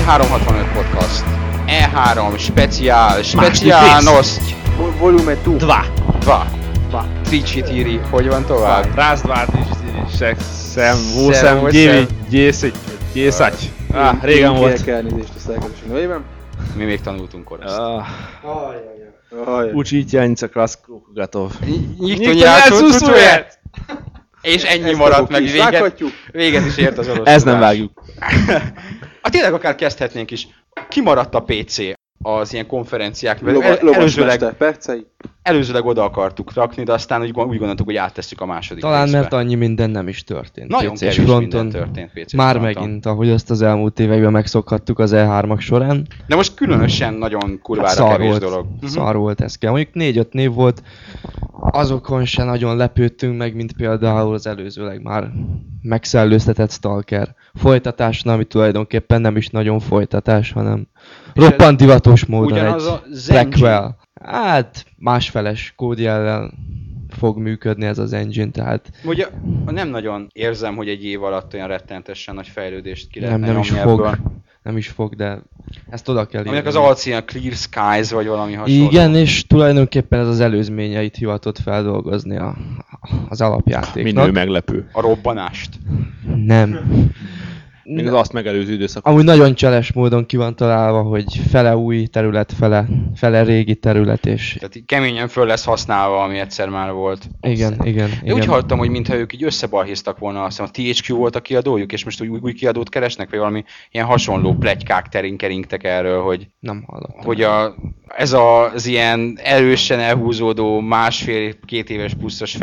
Gamer 365 Podcast E3 speciál, speciálnos Vol- Volume 2. Dva. Dva Dva. Tricitiri, hogy van tovább? Raz, dva, tri, čtyři, šest, sem, Sem, osem, osem. devět, deset, deset. Ah, régen volt. Kérek elnézést a szerkesztőség nevében. Mi még tanultunk orosz. Ah, Ajaj. Učit Janica Krasko Gatov. Nyikto nyelcú cucuját! És ennyi maradt meg, véget, véget is ért az orosz Ez nem vágjuk. A tényleg akár kezdhetnénk is. Kimaradt a PC az ilyen konferenciák, mert Lova- el, előzőleg, percei. előzőleg oda akartuk rakni, de aztán úgy, úgy gondoltuk, hogy áttesszük a második Talán részbe. mert annyi minden nem is történt. Nagyon PC-s kevés fronton. minden történt PC-s Már fronton. megint, ahogy azt az elmúlt években megszokhattuk az E3-ak során. De most különösen nagyon kurvára Hát szar kevés volt, dolog. Mhm. szar volt ez kell. Mondjuk 4-5 név volt, azokon se nagyon lepődtünk meg, mint például az előzőleg már megszellőztetett Stalker. Folytatásnál, ami tulajdonképpen nem is nagyon folytatás, hanem És roppant divatos módon egy a prequel. Hát másfeles kódjellel fog működni ez az engine, tehát Ugye nem nagyon érzem, hogy egy év alatt olyan rettenetesen nagy fejlődést ki nem, lehetne nem is fog. ebből. Nem is fog, de ezt oda kell Aminek az alcíme Clear Skies, vagy valami hasonló. Igen, és tulajdonképpen ez az előzményeit hivatott feldolgozni a, az alapjátéknak. Minő meglepő. A robbanást. Nem. Még az azt megelőző időszak. Amúgy nagyon cseles módon ki van találva, hogy fele új terület, fele, fele régi terület, és Tehát így keményen föl lesz használva, ami egyszer már volt. igen, igen, Én igen. úgy hallottam, hogy mintha ők így összebalhéztak volna, azt hiszem a THQ volt a kiadójuk, és most új, új kiadót keresnek, vagy valami ilyen hasonló plegykák teringkeringtek erről, hogy, Nem hallottam. hogy a, ez az ilyen erősen elhúzódó másfél-két éves pluszos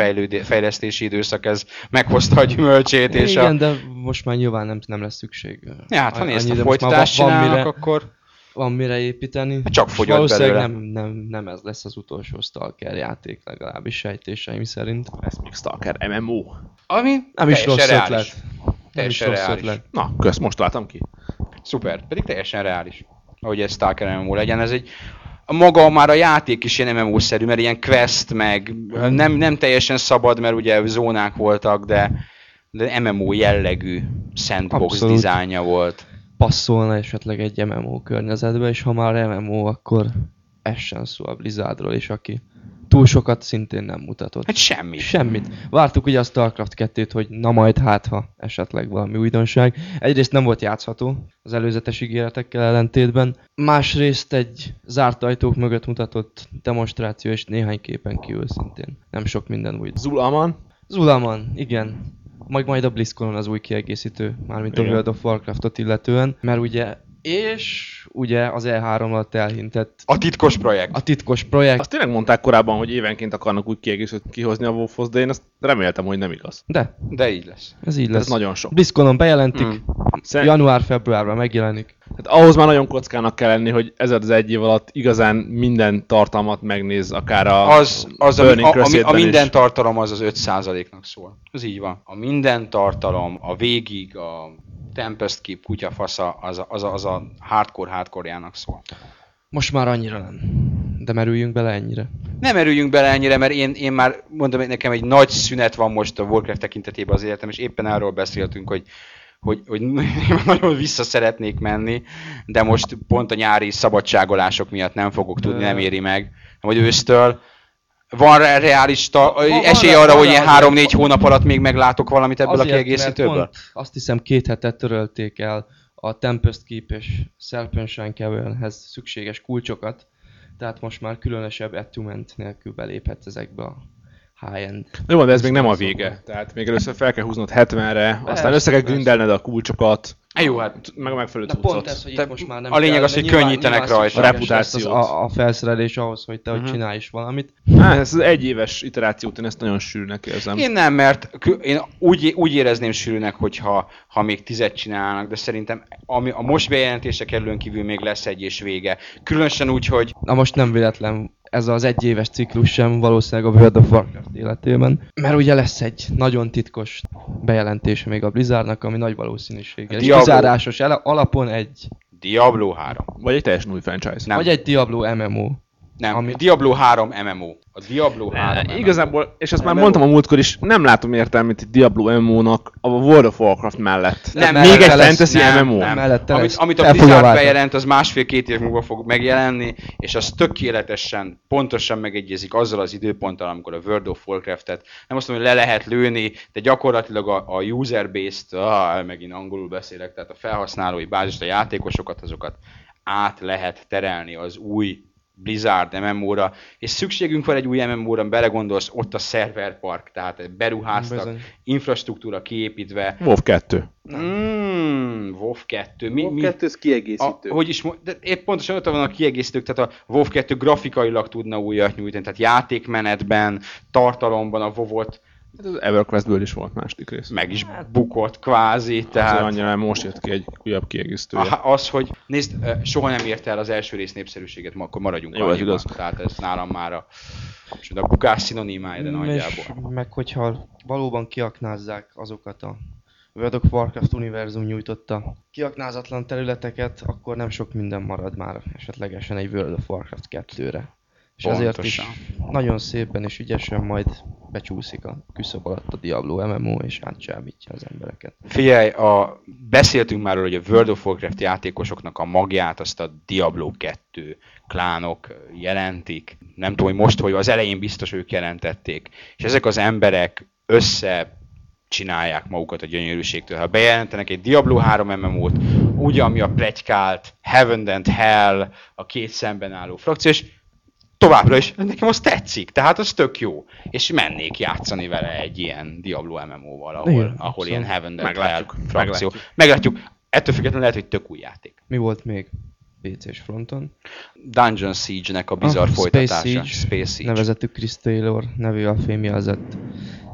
fejlesztési időszak, ez meghozta a gyümölcsét, és igen, a... de most már nyilván nem, nem lesz szükség. Ja, hát ha Annyi, nézd, a folytatást van, van mire, akkor... van mire építeni. Csak És fogyott valószínűleg belőle. nem, nem, nem ez lesz az utolsó Stalker játék, legalábbis sejtéseim szerint. Ez még Stalker MMO. Ami Nem is rossz reális. ötlet. Nem is Teljesen rossz reális. ötlet. Na, kösz, most látom ki. Szuper, pedig teljesen reális, hogy ez Stalker MMO legyen. Ez egy maga már a játék is ilyen MMO-szerű, mert ilyen quest, meg nem, nem teljesen szabad, mert ugye zónák voltak, de, de MMO jellegű sandbox Abszolút. dizájnja volt. passzolna esetleg egy MMO környezetbe, és ha már MMO, akkor essen szó a Blizzardról is, aki túl sokat szintén nem mutatott. Hát semmi. Semmit. Vártuk ugye a Starcraft 2-t, hogy na majd hát, ha esetleg valami újdonság. Egyrészt nem volt játszható az előzetes ígéretekkel ellentétben, másrészt egy zárt ajtók mögött mutatott demonstráció és néhány képen kívül szintén. Nem sok minden új. Zulaman. Zulaman, igen. Majd majd a BlizzConon az új kiegészítő, mármint a Igen. World of Warcraftot illetően, mert ugye, és ugye az E3 alatt elhintett A titkos projekt. a titkos projekt, Azt tényleg mondták korábban, hogy évenként akarnak úgy kiegészítőt kihozni a WoW-hoz, de én azt reméltem, hogy nem igaz. de De így lesz. ez így Ez lesz. nagyon sok. BlizzConon bejelentik, Mm. Január-februárban megjelenik. tehát ahhoz már nagyon kockának kell lenni, hogy ez az egy év alatt igazán minden tartalmat megnéz, akár a Az, az ami, Burning a, ami, a Crusade-ben minden is. tartalom az az 5%-nak szól. Ez így van. A minden tartalom, a végig, a Tempest Keep, kutyafasza, az a, az az a hardcore hardcore-jának szól. Most már annyira nem. De merüljünk bele ennyire. Nem erüljünk bele ennyire, mert én, én már mondom, hogy nekem egy nagy szünet van most a Warcraft tekintetében az életem, és éppen arról beszéltünk, hogy hogy, hogy nagyon vissza szeretnék menni, de most pont a nyári szabadságolások miatt nem fogok tudni, nem éri meg, vagy ősztől. Van rá reális ta- van esély arra, van hogy ilyen három-négy hónap alatt még meglátok valamit ebből a Azért, kiegészítőből? mert pont azt hiszem két hetet törölték el a Tempest Keep és Serpentine Cavernhez szükséges kulcsokat, tehát most már különösebb attunement nélkül beléphetsz ezekbe a high-end. Jó, de ez még nem a vége. Tehát még először fel kell húznod 70-re, aztán össze kell grindelned a kulcsokat, Hát jó, hát meg a megfelelő De pont cuccot. ez, hogy Te- itt most már nem a lényeg kell, az, hogy nyilván- könnyítenek nyilván rajta. A reputációt. A, a felszerelés ahhoz, hogy te hogy Mhm. csinálj is valamit. Á, ez az egyéves iterációt, én ezt nagyon sűrűnek érzem. Én nem, mert én úgy, úgy érezném sűrűnek, hogyha ha még tizet csinálnak, de szerintem ami a most bejelentése kerülőn kívül még lesz egy és vége. Különösen úgy, hogy Na most nem véletlen ez az egyéves ciklus sem valószínűleg a World of Warcraft életében, mert ugye lesz egy nagyon titkos bejelentése még a Blizzardnak, ami nagy valószínűséggel. És Diablo. kizárásos ele- alapon egy, Diablo 3. Vagy egy teljesen új franchise. Nem. vagy egy Diablo MMO. Nem, Ami-. Diablo 3 MMO. A Diablo 3 MMO. Igazából, és már MMO. mondtam a múltkor is, nem látom értelmét itt Diablo MMO-nak a World of Warcraft mellett. Nem, még mellette egy fantasy nem, MMO. nem. Mellette Amit, amit a Blizzard bejelent, az másfél-két év múlva fog megjelenni, és az tökéletesen, pontosan megegyezik azzal az időponttal, amikor a World of Warcraft-et nem azt mondom, hogy le lehet lőni, de gyakorlatilag a, a user base-t, ah, megint angolul beszélek, tehát a felhasználói bázist, a játékosokat, azokat át lehet terelni az új Blizzard MMO-ra, és szükségünk van egy új MMO-ra, belegondolsz, ott a szerverpark, tehát beruháztak, Bizony. infrastruktúra kiépítve, WoW 2. Mm, WoW 2. Mi, Mi, mi, kettő, ez a, kiegészítő. hogy is, de épp pontosan ott van a kiegészítők, tehát a WoW 2 grafikailag tudna újat nyújtani, tehát játékmenetben, tartalomban a WoW-ot Hát az EverQuestből is volt második rész. meg is bukott kvázi, Tehát tehát annyira most jött ki egy újabb kiegészítője. Aha, az, hogy nézd, soha nem érte el az első rész népszerűséget, ma akkor maradjunk Jó, ez igaz. Tehát ez nálam már a, és a bukás szinonimája, de És nagyjából. meg hogyha valóban kiaknázzák azokat a World of Warcraft univerzum nyújtotta kiaknázatlan területeket, akkor nem sok minden marad már esetlegesen egy World of Warcraft 2-re. És ezért is nagyon szépen és ügyesen majd becsúszik a küszöb alatt a Diablo MMO, és átcsábítja az embereket. Figyelj, a, beszéltünk már hogy a World of Warcraft játékosoknak a magját azt a Diablo 2 klánok jelentik. Nem tudom, hogy most, hogy az elején biztos ők jelentették. És ezek az emberek össze csinálják magukat a gyönyörűségtől. Ha bejelentenek egy Diablo 3 MMO-t, úgy, ami a plegykált Heaven and Hell, a két szemben álló frakció, és továbbra is nekem az tetszik, tehát az tök jó. És mennék játszani vele egy ilyen Diablo MMO-val, ahol, Igen, ahol ilyen Heaven Meglátjuk, frakció. meglátjuk. Meglátjuk. Ettől függetlenül lehet, hogy tök új játék. Mi volt még PC-s fronton? Dungeon Siege-nek a bizarr Ah, folytatása. Space Siege. Space Siege. Nevezetük Chris Taylor nevű a fémjelzett.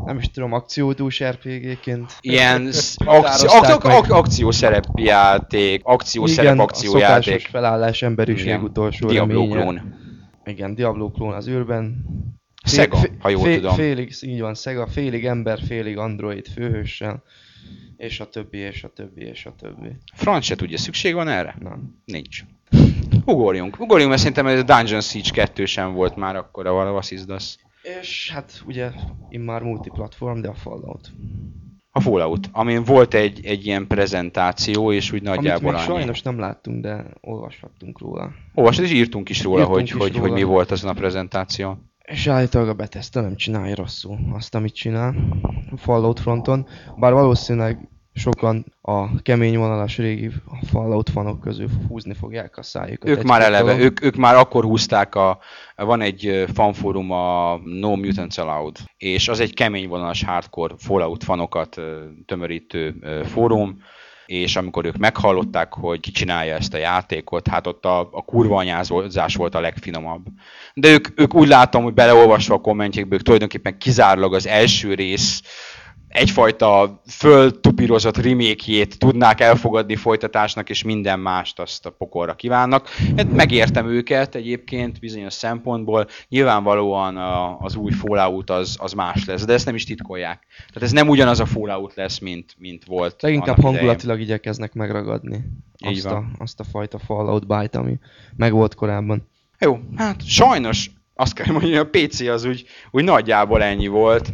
Nem is tudom, akciódús RPG-ként. Ilyen sz- akció, Határozták ak- ak- akciószerepjáték, akciószerep, Igen, a szokásos akciójáték. felállás emberiség Igen. utolsó Diablo reménye. Igen, Diablo klón az űrben. Sega, ha jól fé- tudom. Félig, így van, Sega, félig ember, félig android főhőssel. És a többi, és a többi, és a többi. Franc se tudja, szükség van erre? Nem. Nincs. Ugorjunk. Ugorjunk, mert szerintem ez a Dungeon Siege 2 sem volt már akkor a Vasszizdasz. És hát ugye immár multiplatform, de a Fallout. A Fallout, amin volt egy, egy ilyen prezentáció, és úgy Amit nagyjából még annyi. sajnos nem láttunk, de olvashattunk róla. Olvasod, és írtunk is róla, Írtunk hogy, is hogy, róla. hogy mi volt azon a prezentáción. És állítólag a Bethesda nem csinálja rosszul azt, amit csinál a Fallout fronton, bár valószínűleg sokan a kemény vonalas régi Fallout fanok közül húzni fogják a szájukat. Ők már eleve, ők, ők már akkor húzták a, van egy fanfórum a No Mutants Allowed, és az egy kemény vonalas hardcore Fallout fanokat tömörítő fórum, és amikor ők meghallották, hogy ki csinálja ezt a játékot, hát ott a, a kurva anyázás volt a legfinomabb. De ők, ők úgy látom, hogy beleolvasva a kommentjékből, ők tulajdonképpen kizárólag az első rész egyfajta föltupírozott remékjét tudnák elfogadni folytatásnak, és minden mást azt a pokolra kívánnak. Hát megértem őket egyébként bizonyos szempontból. Nyilvánvalóan a, az új Fallout az, az más lesz, de ezt nem is titkolják. Tehát ez nem ugyanaz a Fallout lesz, mint, mint volt. Leginkább annak idején. hangulatilag igyekeznek megragadni Így azt a, van. azt a fajta Fallout byte, ami megvolt korábban. Jó, hát sajnos azt kell mondani, hogy a PC az úgy, úgy nagyjából ennyi volt.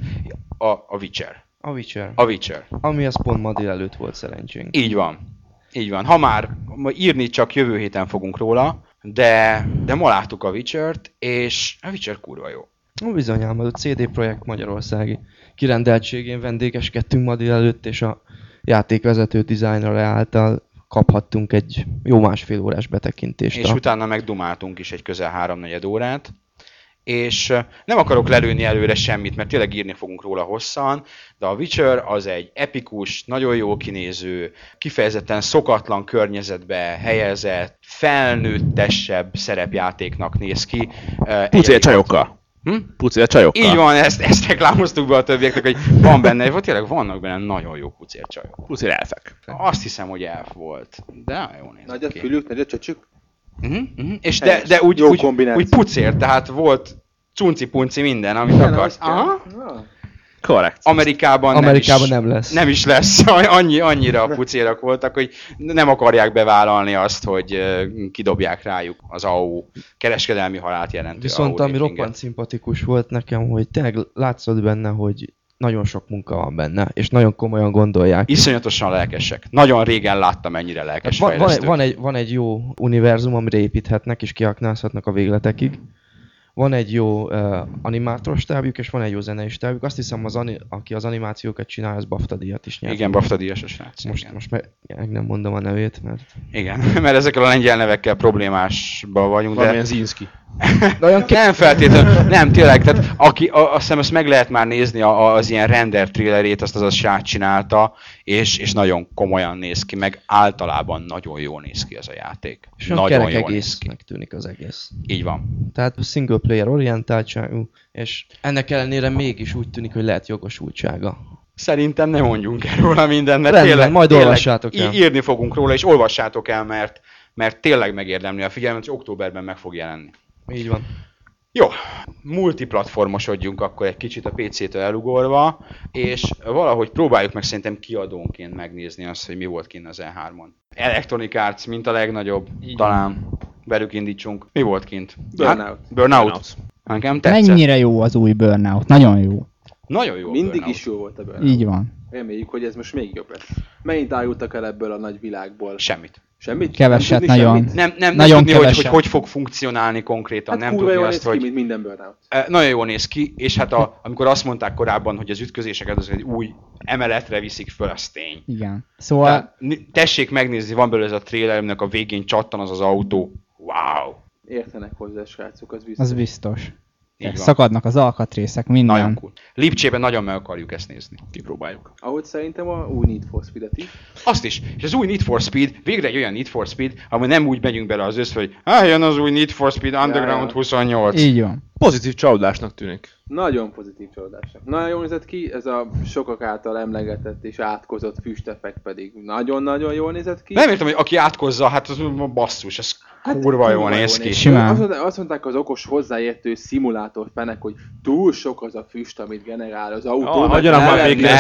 A, a Witcher. A Witcher, A Witcher. ami az pont ma délelőtt volt szerencsénk. Így van. Így van. Ha már írni csak jövő héten fogunk róla, de, de ma láttuk a Witcher-t, és a Witcher kurva jó. No, bizony ám, a CD Projekt Magyarországi kirendeltségén vendégeskedtünk ma délelőtt, és a játékvezető designer által kaphattunk egy jó másfél órás betekintést. És a... utána megdumáltunk is egy közel háromnegyed órát, és nem akarok lelőni előre semmit, mert tényleg írni fogunk róla hosszan, de a Witcher az egy epikus, nagyon jó kinéző, kifejezetten szokatlan környezetbe helyezett, felnőttesebb szerepjátéknak néz ki. Egy- csajokkal. Hm? Pucér csajokkal. Így van, ezt, ezt reklámoztuk be a többieknek, hogy van benne, vagy tényleg vannak benne nagyon jó pucércsajok. Pucér elfek. Azt hiszem, hogy elf volt, de nagyon jó néz Nagy a fülük, nagy a csöcsük. Uh-huh, uh-huh. És de, de úgy, Jó úgy, úgy pucér, tehát volt cunci-punci minden, amit Igen, akarsz. Aha. Korrekt. Amerikában, Amerikában nem, is, nem lesz. nem is lesz. Annyi, annyira pucérak voltak, hogy nem akarják bevállalni azt, hogy kidobják rájuk az AU kereskedelmi halált jelentő Viszont AU ami roppant szimpatikus volt nekem, hogy tényleg látszott benne, hogy nagyon sok munka van benne, és nagyon komolyan gondolják. Iszonyatosan lelkesek. Nagyon régen láttam ennyire Hát lelkes van, van, van, egy, van egy jó univerzum, amire építhetnek, és kiaknázhatnak a végletekig. Van egy jó uh, animátoros stábjuk, és van egy jó zenei stábjuk. Azt hiszem, az ani- aki az animációkat csinálja, az BAFTA díjat is nyert. Igen, BAFTA díjas a srác. Most, igen. most meg, meg nem mondom a nevét, mert... igen, mert ezekkel a lengyel nevekkel problémásban vagyunk, de... Valamilyen Zinski. De olyan Nem feltétlenül, nem tényleg, tehát aki, a, azt hiszem ezt meg lehet már nézni a, a, az ilyen render thrillerét, azt az a srác csinálta, és, és nagyon komolyan néz ki, meg általában nagyon jól néz ki ez a játék. És nagyon jól néz ki. egésznek tűnik az egész. Így van. Tehát single player orientáltságú, és ennek ellenére mégis úgy tűnik, hogy lehet jogosultsága. Szerintem nem mondjunk el róla mindent, mert Rendben, tényleg, majd tényleg olvassátok el. Írni fogunk róla, és olvassátok el, mert, mert tényleg megérdemli a figyelmet, és októberben meg fog jelenni. Így van. Jó, multiplatformosodjunk akkor egy kicsit a PC-től elugorva, és valahogy próbáljuk meg szerintem kiadónként megnézni azt, hogy mi volt kint az E3-on. Electronic Arts, mint a legnagyobb, Így talán velük indítsunk. Mi volt kint? Burnout. Hát, Burnout. Nekem tetszett. Mennyire jó az új Burnout, nagyon jó. Nagyon jó. Mindig Burnout. is jó volt a Burnout. Így van. Reméljük, hogy ez most még jobb lesz. Mennyit árultak el ebből a nagy világból? Semmit. Semmit? Keveset, Nem nagyon. semmit? Nem, nem, Nagyon nem tudni, hogy, hogy hogy fog funkcionálni konkrétan. Hát nem tudni jól azt, néz ki, hogy... mint minden Burnout. Eh, Nagyon jól néz ki, és hát a, amikor azt mondták korábban, hogy az ütközéseket az egy új emeletre viszik föl, az tény. Igen. Szóval Tehát, ni- tessék megnézni, van belőle ez a trailer, aminek a végén csattan az az autó. Wow! Értenek hozzá, srácok, az biztos. az biztos. Így. Szakadnak az alkatrészek, minden. Nagyon cool. Lipcsében nagyon meg akarjuk ezt nézni. Kipróbáljuk. Ahogy szerintem a új Need for Speed-et is. Azt is. És az új Need for Speed, végre egy olyan Need for Speed, ahol nem úgy megyünk bele az össze, hogy ah, jön az új Need for Speed Underground Ja, ja. 28. Így van. Pozitív csalódásnak tűnik. Nagyon pozitív csalódásnak. Nagyon jól nézett ki, ez a sokak által emlegetett és átkozott füstefekt pedig nagyon-nagyon jól nézett ki. Nem értem, hogy aki átkozza, hát az basszus, ez kurva jól néz ki. Simán. Azt mondták, azt mondták az okos hozzáértő szimulátor fenek, hogy túl sok az a füst, amit generál az autó. Meg adjanak már végre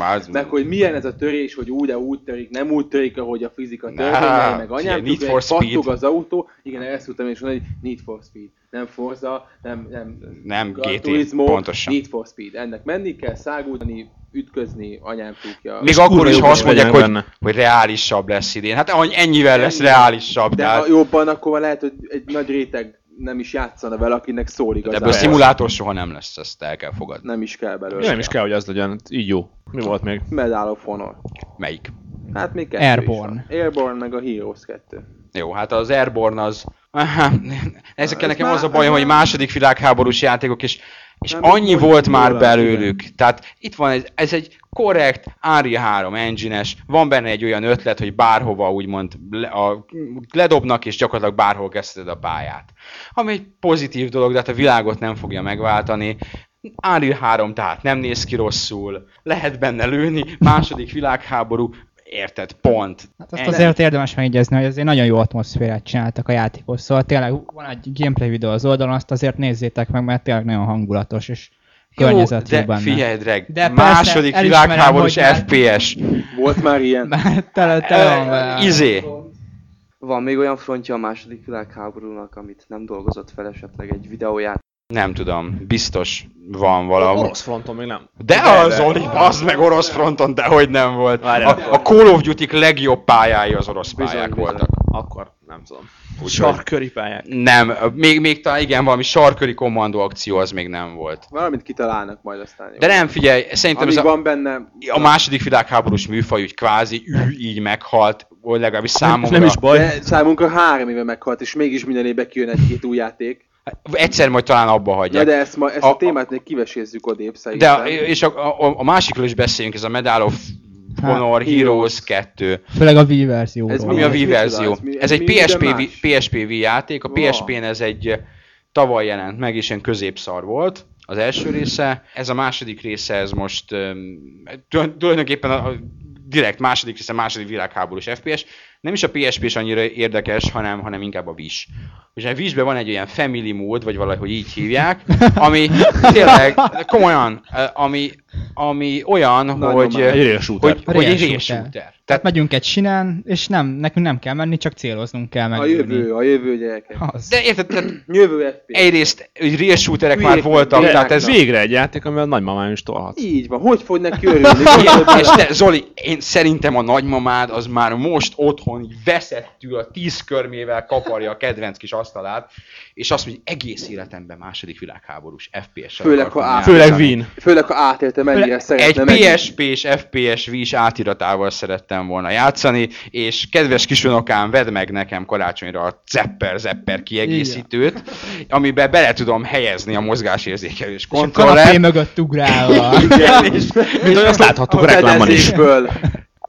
az- Meg hogy milyen ez a törés, hogy úgy, de úgy törik, nem úgy törik, ahogy a fizika törvényei, meg anyám, Need tudja, for hogy pattog Speed. az autó. Igen, ezt tudtam is mondani, hogy Need for Speed. Nem Forza, nem, nem, Nem GT, Turismo, pontosan. Need for Speed. Ennek menni kell, száguldani, ütközni, anyám tudja. Még akkor is, azt mondják, hogy, benne. hogy reálisabb lesz idén. Hát ennyivel lesz reálisabb. De Tehát, ha jobban, akkor lehet, hogy egy nagy réteg nem is játszana vele, akinek szól de igazán. ebből szimulátor soha nem lesz, ezt el kell fogadni. Nem is kell belőle. Nem is kell, hogy az legyen. Így jó. Mi volt még? Medal of Honor. Melyik? Hát még kettő Airborne. Airborne meg a Heroes 2. Jó, hát az Airborne az... Ezekkel Ez nekem az a bajom, hogy második világháborús játékok, és, és Nem, annyi volt már róla, belőlük. Tehát itt van, ez, ez egy korrekt Unreal 3 engine-es, van benne egy olyan ötlet, hogy bárhova úgymond le, a, ledobnak, és gyakorlatilag bárhol kezdted a pályát. Ami egy pozitív dolog, de hát a világot nem fogja megváltani. Unreal 3 tehát nem néz ki rosszul, lehet benne lőni, második világháború, érted, pont. Hát azt Ennyi. azért érdemes megjegyezni, hogy azért nagyon jó atmoszférát csináltak a játékhoz. Szóval tényleg van egy gameplay videó az oldalon, azt azért nézzétek meg, mert tényleg nagyon hangulatos és környezet Jó, de benne. figyelj, Dreg, De második világháborús már- FPS. Volt már ilyen? Mert tele, tele van vele. Izé. Van még olyan frontja a második világháborúnak, amit nem dolgozott fel esetleg egy videóját. Nem tudom, biztos van valahol. Orosz fronton még nem. De az Oli, az meg orosz fronton, de hogy nem volt. Várjál. A, a Call of Duty legjobb pályái az orosz Bizony, pályák bizony. voltak. Akkor nem tudom. Úgyhogy- Sarköri pályák. Nem, még, még talán igen, valami sarköri kommandó akció az még nem volt. Valamit kitalálnak majd aztán. jó. De nem, figyelj, szerintem ez Amíg a, van benne... a második világháborús műfaj úgy kvázi ű, így meghalt, vagy legalábbis számomra. Nem is baj. De számunkra három éve meghalt, és mégis minden évben kijön egy-két új játék. Egyszer majd talán abba Na hagyják. de ezt, ma, ezt A- a, témát még kivesézzük odébb De szerintem. és a, a, a másikról is beszéljünk, ez a Medal of Honor Hát, Heroes 2. Főleg a Wii verzióról. Ez Ami mi- a Wii verzió. Ez mi- Ez ez egy PSP? PSP Wii játék. A. PSP-n ez egy tavaly jelent meg, és ilyen középszar volt az első része. Ez a második része, ez most tulajdonképpen a, a direkt második része, második világháborús FPS. Nem is a PSP is annyira érdekes, hanem, hanem inkább a Wish. És a Wishben van egy olyan family mód, vagy valahogy így hívják, ami tényleg, komolyan, ami, ami olyan, Nagyon hogy, már. Shooter. hogy, hogy egy shooter. shooter. Tehát megyünk egy sinen, és nem, nekünk nem kell menni, csak céloznunk kell meg. A jövő, a jövő gyerekek. Az. De érted, tehát Jövő FPS. egyrészt hogy real shooterek már Hülyék voltak, vagyunk. tehát Ez végre egy játék, amivel a nagymamám is tolhat. Így van, hogy fog neki örülni? És te, Zoli, én szerintem a nagymamád az már most otthon veszettül a tíz körmével kaparja a kedvenc kis asztalát, és azt mondja, hogy egész életemben második világháborús FPS-sel Főleg, ha át-. Főleg Wien. Főleg, ha átélte, mennyire Egy szeretne megint. PSP és FPS Wii átiratával szerettem volna játszani, és kedves kisunokám, vedd meg nekem karácsonyra a Zepper Zepper kiegészítőt, amiben bele tudom helyezni a mozgásérzékelős És a kontrollert. mögött ugrálva. Igen, és, Mint ahogy azt láthattuk a reklámban is.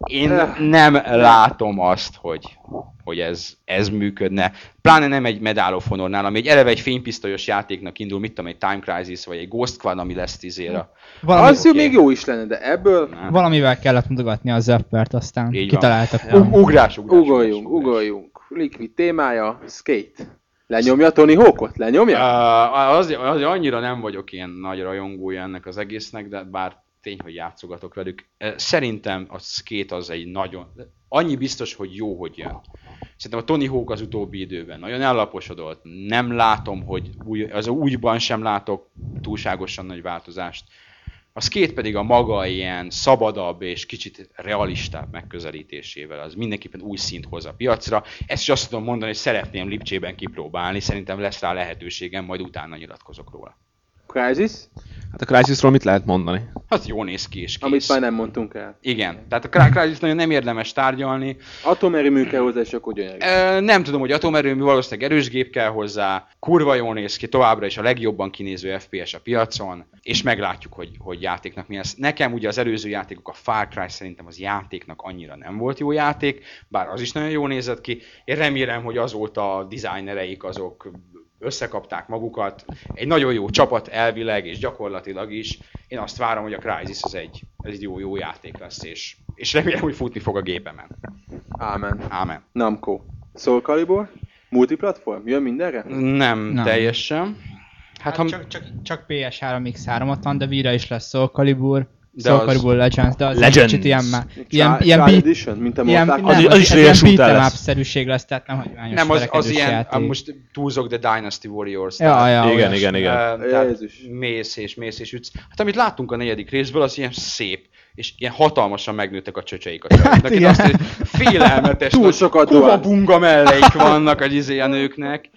Én nem látom azt, hogy, hogy ez, ez működne. Pláne nem egy Medal of Honor-nál, ami egy eleve egy fénypisztolyos játéknak indul, mit tudom, egy Time Crisis, vagy egy Ghost Squad, ami lesz tízére. Valami, Az oké. még jó is lenne, de ebből Nem. valamivel kellett mutogatni a Zeppert, aztán Így kitaláltak. U- valamit. ugrás, ugrás, ugorjunk, ugorjunk. Liquid témája, skate. Lenyomja Tony Hawkot? Lenyomja? Uh, az, az, annyira nem vagyok ilyen nagy rajongója ennek az egésznek, de bár tény, hogy játszogatok velük. Szerintem a skate az egy nagyon... Annyi biztos, hogy jó, hogy jön. Szerintem a Tony Hawk az utóbbi időben nagyon ellaposodott. Nem látom, hogy új, az újban sem látok túlságosan nagy változást. A skate pedig a maga ilyen szabadabb és kicsit realistább megközelítésével az mindenképpen új szint hoz a piacra. Ezt is azt tudom mondani, hogy szeretném Lipcsében kipróbálni, szerintem lesz rá lehetőségem, majd utána nyilatkozok róla. Crysis, Hát a Crysisról mit lehet mondani? Az jó néz ki és kész. amit már nem mondtunk el. Igen, tehát a Cry- Crysis nagyon nem érdemes tárgyalni. Atomerőmű kell hozzá, és akkor gyönyörű. Nem tudom, hogy atomerőmű, valószínűleg erős gép kell hozzá, kurva jól néz ki, továbbra is a legjobban kinéző FPS a piacon, és meglátjuk, hogy, hogy játéknak mi lesz. Nekem ugye az előző játékok, a Far Cry szerintem az játéknak annyira nem volt jó játék, bár az is nagyon jól nézett ki. Én remélem, hogy azóta a designereik azok összekapták magukat. Egy nagyon jó csapat elvileg és gyakorlatilag is. Én azt várom, hogy a Crysis az egy, ez egy jó, jó játék lesz, és, és remélem, hogy futni fog a gépemen. Ámen. Ámen. Namco. Soul Calibur? Multiplatform? Jön mindenre? Nem, Nem. teljesen. Hát, ha, csak, csak, csak PS3 X3 ott van, de Vira is lesz Soul Calibur, De Soul az- Legends, de az Legends. egy kicsit ilyen, má, ilyen, Child- ilyen, beat, Edition, mint ilyen, nem, Az- az is ilyen shooter beat'em lesz. up-szerűség lesz, tehát nem hagyományos nem, az, az ilyen, játék. most túlzok, de Dynasty Warriors. Ja, ja, Igen, igen, igen. eh, tehát mész és mész és ütsz. Hát amit láttunk a negyedik részből, az ilyen szép, és ilyen hatalmasan megnőttek a csöcseik a csajoknak. Én igen. azt hogy félelmetes, Túl sokat dohány. bunga melleik vannak a izé a nőknek.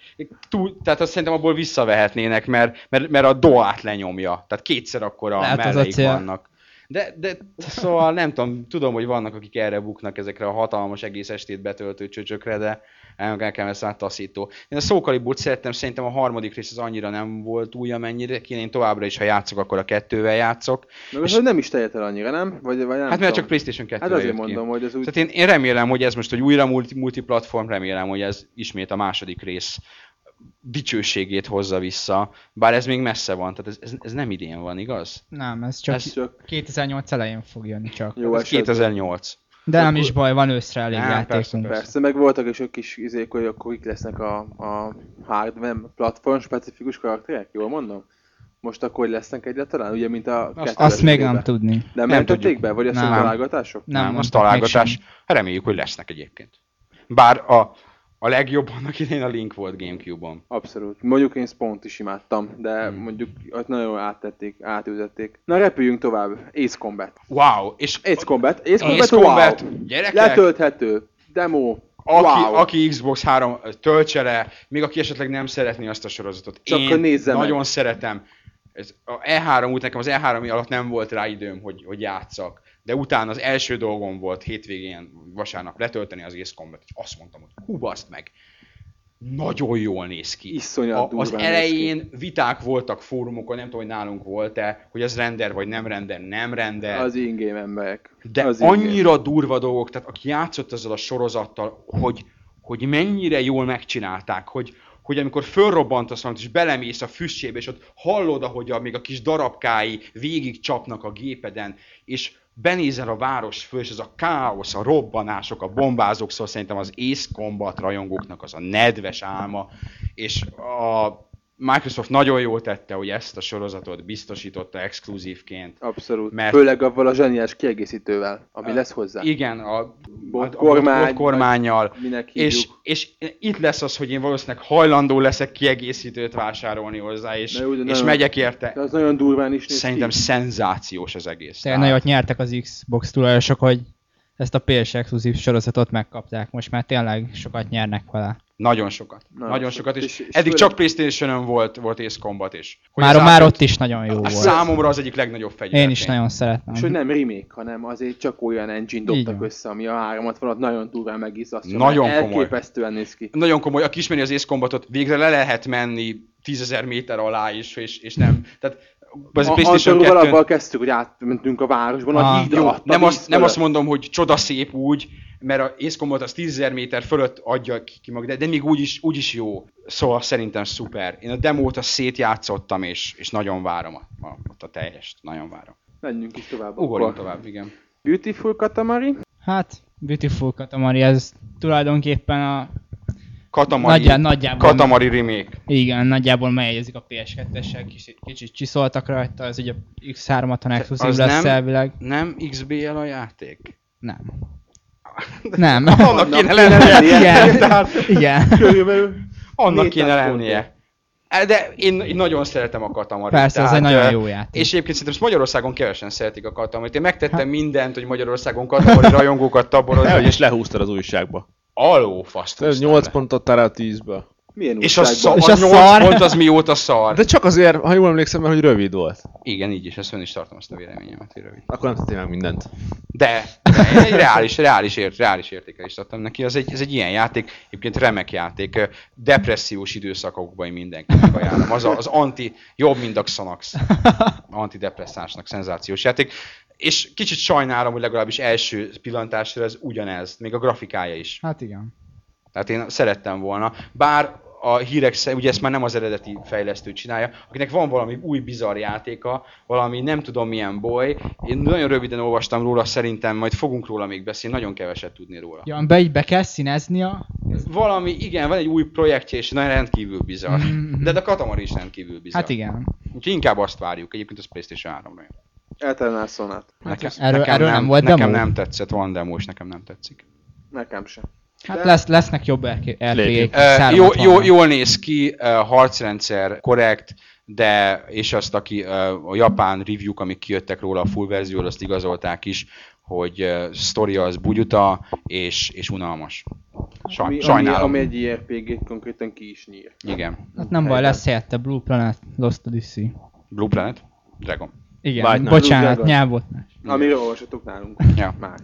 Túl, tehát azt szerintem abból visszavehetnének, mert, mert, mert a doát lenyomja. Tehát kétszer akkor a Lehet, az melleik vannak. De, de szóval nem tudom, tudom, hogy vannak, akik erre buknak ezekre a hatalmas egész estét betöltő csöcsökre, de nekem ez már taszító. Én a Szókaliburt szerettem, szerintem a harmadik rész az annyira nem volt új, amennyire kéne. Én továbbra is, ha játszok, akkor a kettővel játszok. Az, hogy nem is terjedt el annyira, nem? Vagy, vagy nem hát mert csak PlayStation 2 Hát azért mondom, ki. hogy ez úgy... Tehát én, én remélem, hogy ez most, hogy újra multi, multiplatform, remélem, hogy ez ismét a második rész dicsőségét hozza vissza, bár ez még messze van, tehát ez, ez, ez nem idén van, igaz? Nem, ez csak Ez- Csak 2008 elején fog jönni csak. jó Ez eset. 2008. De nem is baj, van őszre elég Nem, játékunk. persze, Persze, meg voltak is ők kis izék, hogy akkor itt lesznek a, a hardware platform specifikus karakterek, jól mondom? Most akkor hogy lesznek egyáltalán, ugye, mint a Azt, azt még nem tudni. Nem, Nem mentették tudjuk. be, vagy ezt Nem. a találgatások? Nem Nem, az találgatás. semmit. Reméljük, hogy lesznek egyébként. Bár a, a legjobb annak idején a Link volt Gamecube-on. Abszolút. Mondjuk én Spawn-t is imádtam, de Hmm. mondjuk ott nagyon áttették, átültették. Na repüljünk tovább. Ace Combat. Wow! És Ace Combat. Ace Combat, Ace Combat, wow. gyerekek, Letölthető. Demo. aki, wow. aki Xbox 3 töltse le, még aki esetleg nem szeretné azt a sorozatot. Csak Én nézze meg. nagyon szeretem. Ez, a E3 út nekem az E3 alatt nem volt rá időm, hogy, hogy játszak. De utána az első dolgom volt hétvégén, vasárnap letölteni az Ace Combat, és azt mondtam, hogy hú, meg, nagyon jól néz ki. Iszonyat A, az elején viták voltak fórumokon, nem tudom, hogy nálunk volt-e, hogy ez render vagy nem render, nem render. Az in-game emberek. De az annyira durva dolgok, tehát aki játszott ezzel a sorozattal, hogy, hogy mennyire jól megcsinálták, hogy, hogy amikor fölrobbantasz valamit, és belemész a füstjébe, és ott hallod, ahogy a, még a kis darabkái végig csapnak a gépeden, és benézel a város föl, és ez a káosz, a robbanások, a bombázók, szóval szerintem az Ace Combat rajongóknak az a nedves álma, és a Microsoft nagyon jól tette, hogy ezt a sorozatot biztosította exkluzívként. Abszolút. Mert- Főleg avval a zseniás kiegészítővel, ami lesz hozzá. Igen, a, Bot a, kormány, a bot kormányjal. Minek És, és itt lesz az, hogy én valószínűleg hajlandó leszek kiegészítőt vásárolni hozzá, és, Na jó, de és nem- megyek érte. De az nagyon durván is néz Szerintem ki. szenzációs az egész. Tényleg nagyot nyertek az Xbox tulajosok, hogy ezt a PS exkluzív sorozatot megkapták. Most már tényleg sokat nyernek vele. Nagyon sokat. Nagyon Nagyon, sokat. sokat. És, És- és eddig főleg- csak Playstation-ön volt, volt Ace Combat is. Hogy Már, már ott is nagyon jó a volt. Számomra az egyik legnagyobb fegyver. Én is nagyon szeretem. És hogy nem remake, hanem azért csak olyan engine dobtak össze, ami a 360 nagyon durván megizzasztja. Nagyon komoly. Elképesztően néz ki. Nagyon komoly, aki ismeri az Ace Combatot, végre le lehet menni tízezer méter alá is, és, és nem. Tehát az A, PlayStation Antorúval 2 abban kezdtük, hogy átmentünk a városban, a Ah, hídra. Jó, a nem, azt, nem azt mondom, hogy csoda szép úgy, mert a Combat az 10.000 méter fölött adja ki, maga, de, de még úgy is, úgy is jó. Szóval szerintem szuper. Én a demót azt szétjátszottam, és, és nagyon várom a, a, ott a teljest. Nagyon várom. Menjünk is tovább. Ugorjunk akkor. tovább, igen. Beautiful Katamari. Hát, Beautiful Katamari, ez tulajdonképpen a... Katamari, Nagyjá, nagyjából... Katamari remake. Igen, nagyjából megjegyezik a PS2-essel, kicsit, kicsit csiszoltak rajta, ez ugye a X360 exkluzív lesz nem- elvileg. Nem XBL a játék? Nem. Nem. Annak kéne lennie. Igen. Tehát Igen. Körülbelül. Annak 400 kéne lennie. E, De én, én nagyon szeretem a Katamarit. Persze, ez tehát, egy nagyon jó játék. És egyébként szerintem Magyarországon kevesen szeretik a Katamarit. Én megtettem Hát- mindent, hogy Magyarországon Katamari rajongókat taborozni. is lehúztad az újságba. Aló, faszt. Te 8 pontot 10-ből. Milyen És a, szar, És a a 8 szar? pont az mióta szar. De csak azért, ha jól emlékszem, mert hogy rövid volt. Igen, így is, ezt fönn is tartom azt a véleményemet, hogy rövid. Akkor nem tettél meg mindent. De, de egy reális, reális, ért, reális értékelést adtam neki. Ez egy, ez egy ilyen játék, egyébként remek játék. Depressziós időszakokban én mindenkinek ajánlom. Az, a, az anti, jobb, mint a Xanax. Antidepresszánsnak szenzációs játék. És kicsit sajnálom, hogy legalábbis első pillantásra ez ugyanez, még a grafikája is. Hát igen. Tehát én szerettem volna. Bár a hírek szerint, ugye ezt már nem az eredeti fejlesztő csinálja, akinek van valami új bizarr játéka, valami nem tudom milyen boly. Én nagyon röviden olvastam róla, szerintem majd fogunk róla még beszélni, nagyon keveset tudni róla. Ja, be, így be kell színeznia. Valami, igen, van egy új projektje, és nagyon rendkívül bizarr. Mhm. De a Katamari is rendkívül bizarr. Hát igen. Úgyhogy inkább azt várjuk. Egyébként az PlayStation 3 ra jön. Eltelen szonát. Nekem, erről- nekem, erről nem, nem volt nekem demo? nem tetszett, van demo, és nekem nem tetszik. Nekem sem. Hát De- lesz, lesznek jobb RPG-k. Lépjük. Uh, jó, jó, jól néz ki, uh, harcrendszer korrekt, de és azt, aki uh, a japán review amik kijöttek róla a full verzióról, azt igazolták is, hogy uh, sztori az bugyuta és, és unalmas. Saj, Ami, ami, sajnálom. ami egy JRPG-t konkrétan ki is nyír. Igen. Hát nem baj, lesz helyette Blue Planet, Lost Odyssey. Blue Planet? Dragon. Igen, Knight. bocsánat, nyelvotás. Amiről olvasatok nálunk. Ja. Már.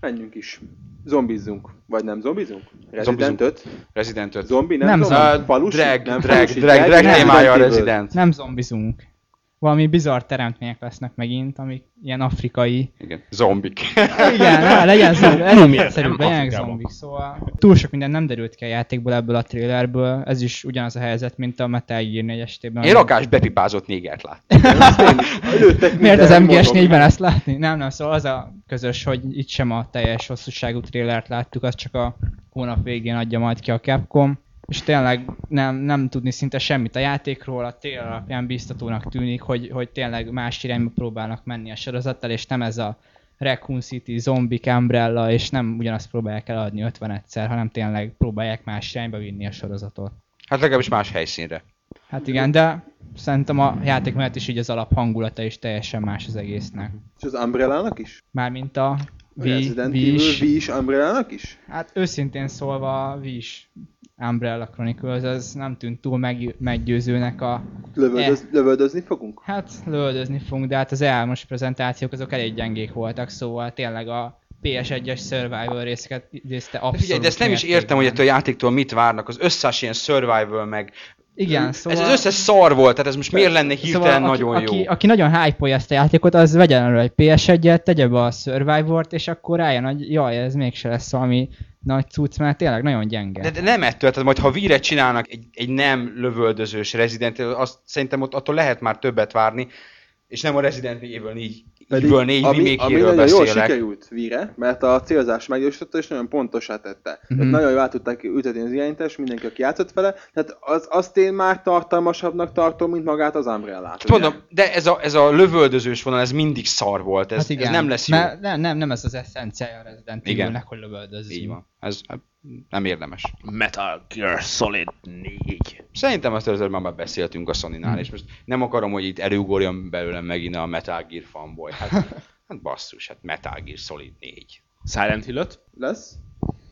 Menjünk is. Zombizzunk. Vagy nem zombizunk? Resident Zombizunk. 5? Resident 5. Zombi? Nem, Nem zombi? zombi. Uh, Falusi? drag, nem drag, drag, drag nem. témája a. Resident. Nem zombizunk. Valami bizarr teremtmények lesznek megint, amik ilyen afrikai. Igen, zombik. Igen, ne, legyen zombi, Nem, egyszerű, legyenek zombik, szóval túl sok minden nem derült ki a játékból ebből a trailerből, ez is ugyanaz a helyzet, mint a Metal Gear 4 estében. Én rakás bepipázott négert láttam. Miért az MGS4-ben mozog. ezt látni? Nem, nem, szóval az a közös, hogy itt sem a teljes hosszúságú trailert láttuk, az csak a hónap végén adja majd ki a Capcom. És tényleg nem, nem tudni szinte semmit a játékról, a tél alapján biztatónak tűnik, hogy, hogy tényleg más irányba próbálnak menni a sorozattal, és nem ez a Raccoon City, Zombie Umbrella, és nem ugyanazt próbálják eladni 51-szer, hanem tényleg próbálják más irányba vinni a sorozatot. Hát legalábbis más helyszínre. Hát igen, de szerintem a játék mellett is így az alap hangulata is teljesen más az egésznek. És az Umbrella-nak is? Mármint a A Vi, Resident Vi Evil is. V is Umbrella-nak is? Hát őszintén szólva a Vi is Umbrella Chronicles, az nem tűnt túl meg, meggyőzőnek a... Lövöldöz, lövöldözni fogunk? Hát lövöldözni fogunk, de hát az elmos prezentációk azok elég gyengék voltak, szóval tényleg a PS1-es Survival részeket idézte De abszolút figyelj, de ezt nem is értem, hogy mértékben. ettől a játéktól mit várnak. Az összes ilyen survival meg... Igen, szóval... Ez az összes szar volt, tehát ez most miért lenne hirtelen Szóval nagyon aki, jó? Aki, aki nagyon hype ezt a játékot, az vegyen elő egy PS1-et, tegye be a Survivor-t, és akkor rájön, hogy jaj, ez mégse lesz valami nagy cucc, mert tényleg nagyon gyenge. De, de nem ettől, tehát majd ha víret csinálnak egy, egy nem lövöldözős Resident azt szerintem ott attól lehet már többet várni, és nem a Resident Evil 4, Evil 4 ami, ami remake-éről nagyon jól beszélek. sikerült Vire, mert a célzás megjósította és nagyon pontosá tette. Mhm. Mm-hmm. Nagyon jól át tudták ütetni az irányítást, mindenki, aki játszott vele, tehát az, azt én már tartalmasabbnak tartom, mint magát az Umbrella-t. ugye? Mondom, de ez a, ez a lövöldözős vonal, ez mindig szar volt, ez, ez nem lesz jó. Mert nem, nem, nem ez az eszenciája a Resident Igen. Evilnek, hogy lövöldözzünk. Így van. Ez hát, nem érdemes. Metal Gear Solid 4. Szerintem azt először már beszéltünk a Sony-nál, Hmm. és most nem akarom, hogy itt előugorjon belőlem megint a Metal Gear fanboy. Hát, hát basszus, hát Metal Gear Solid 4. Silent hill Lesz?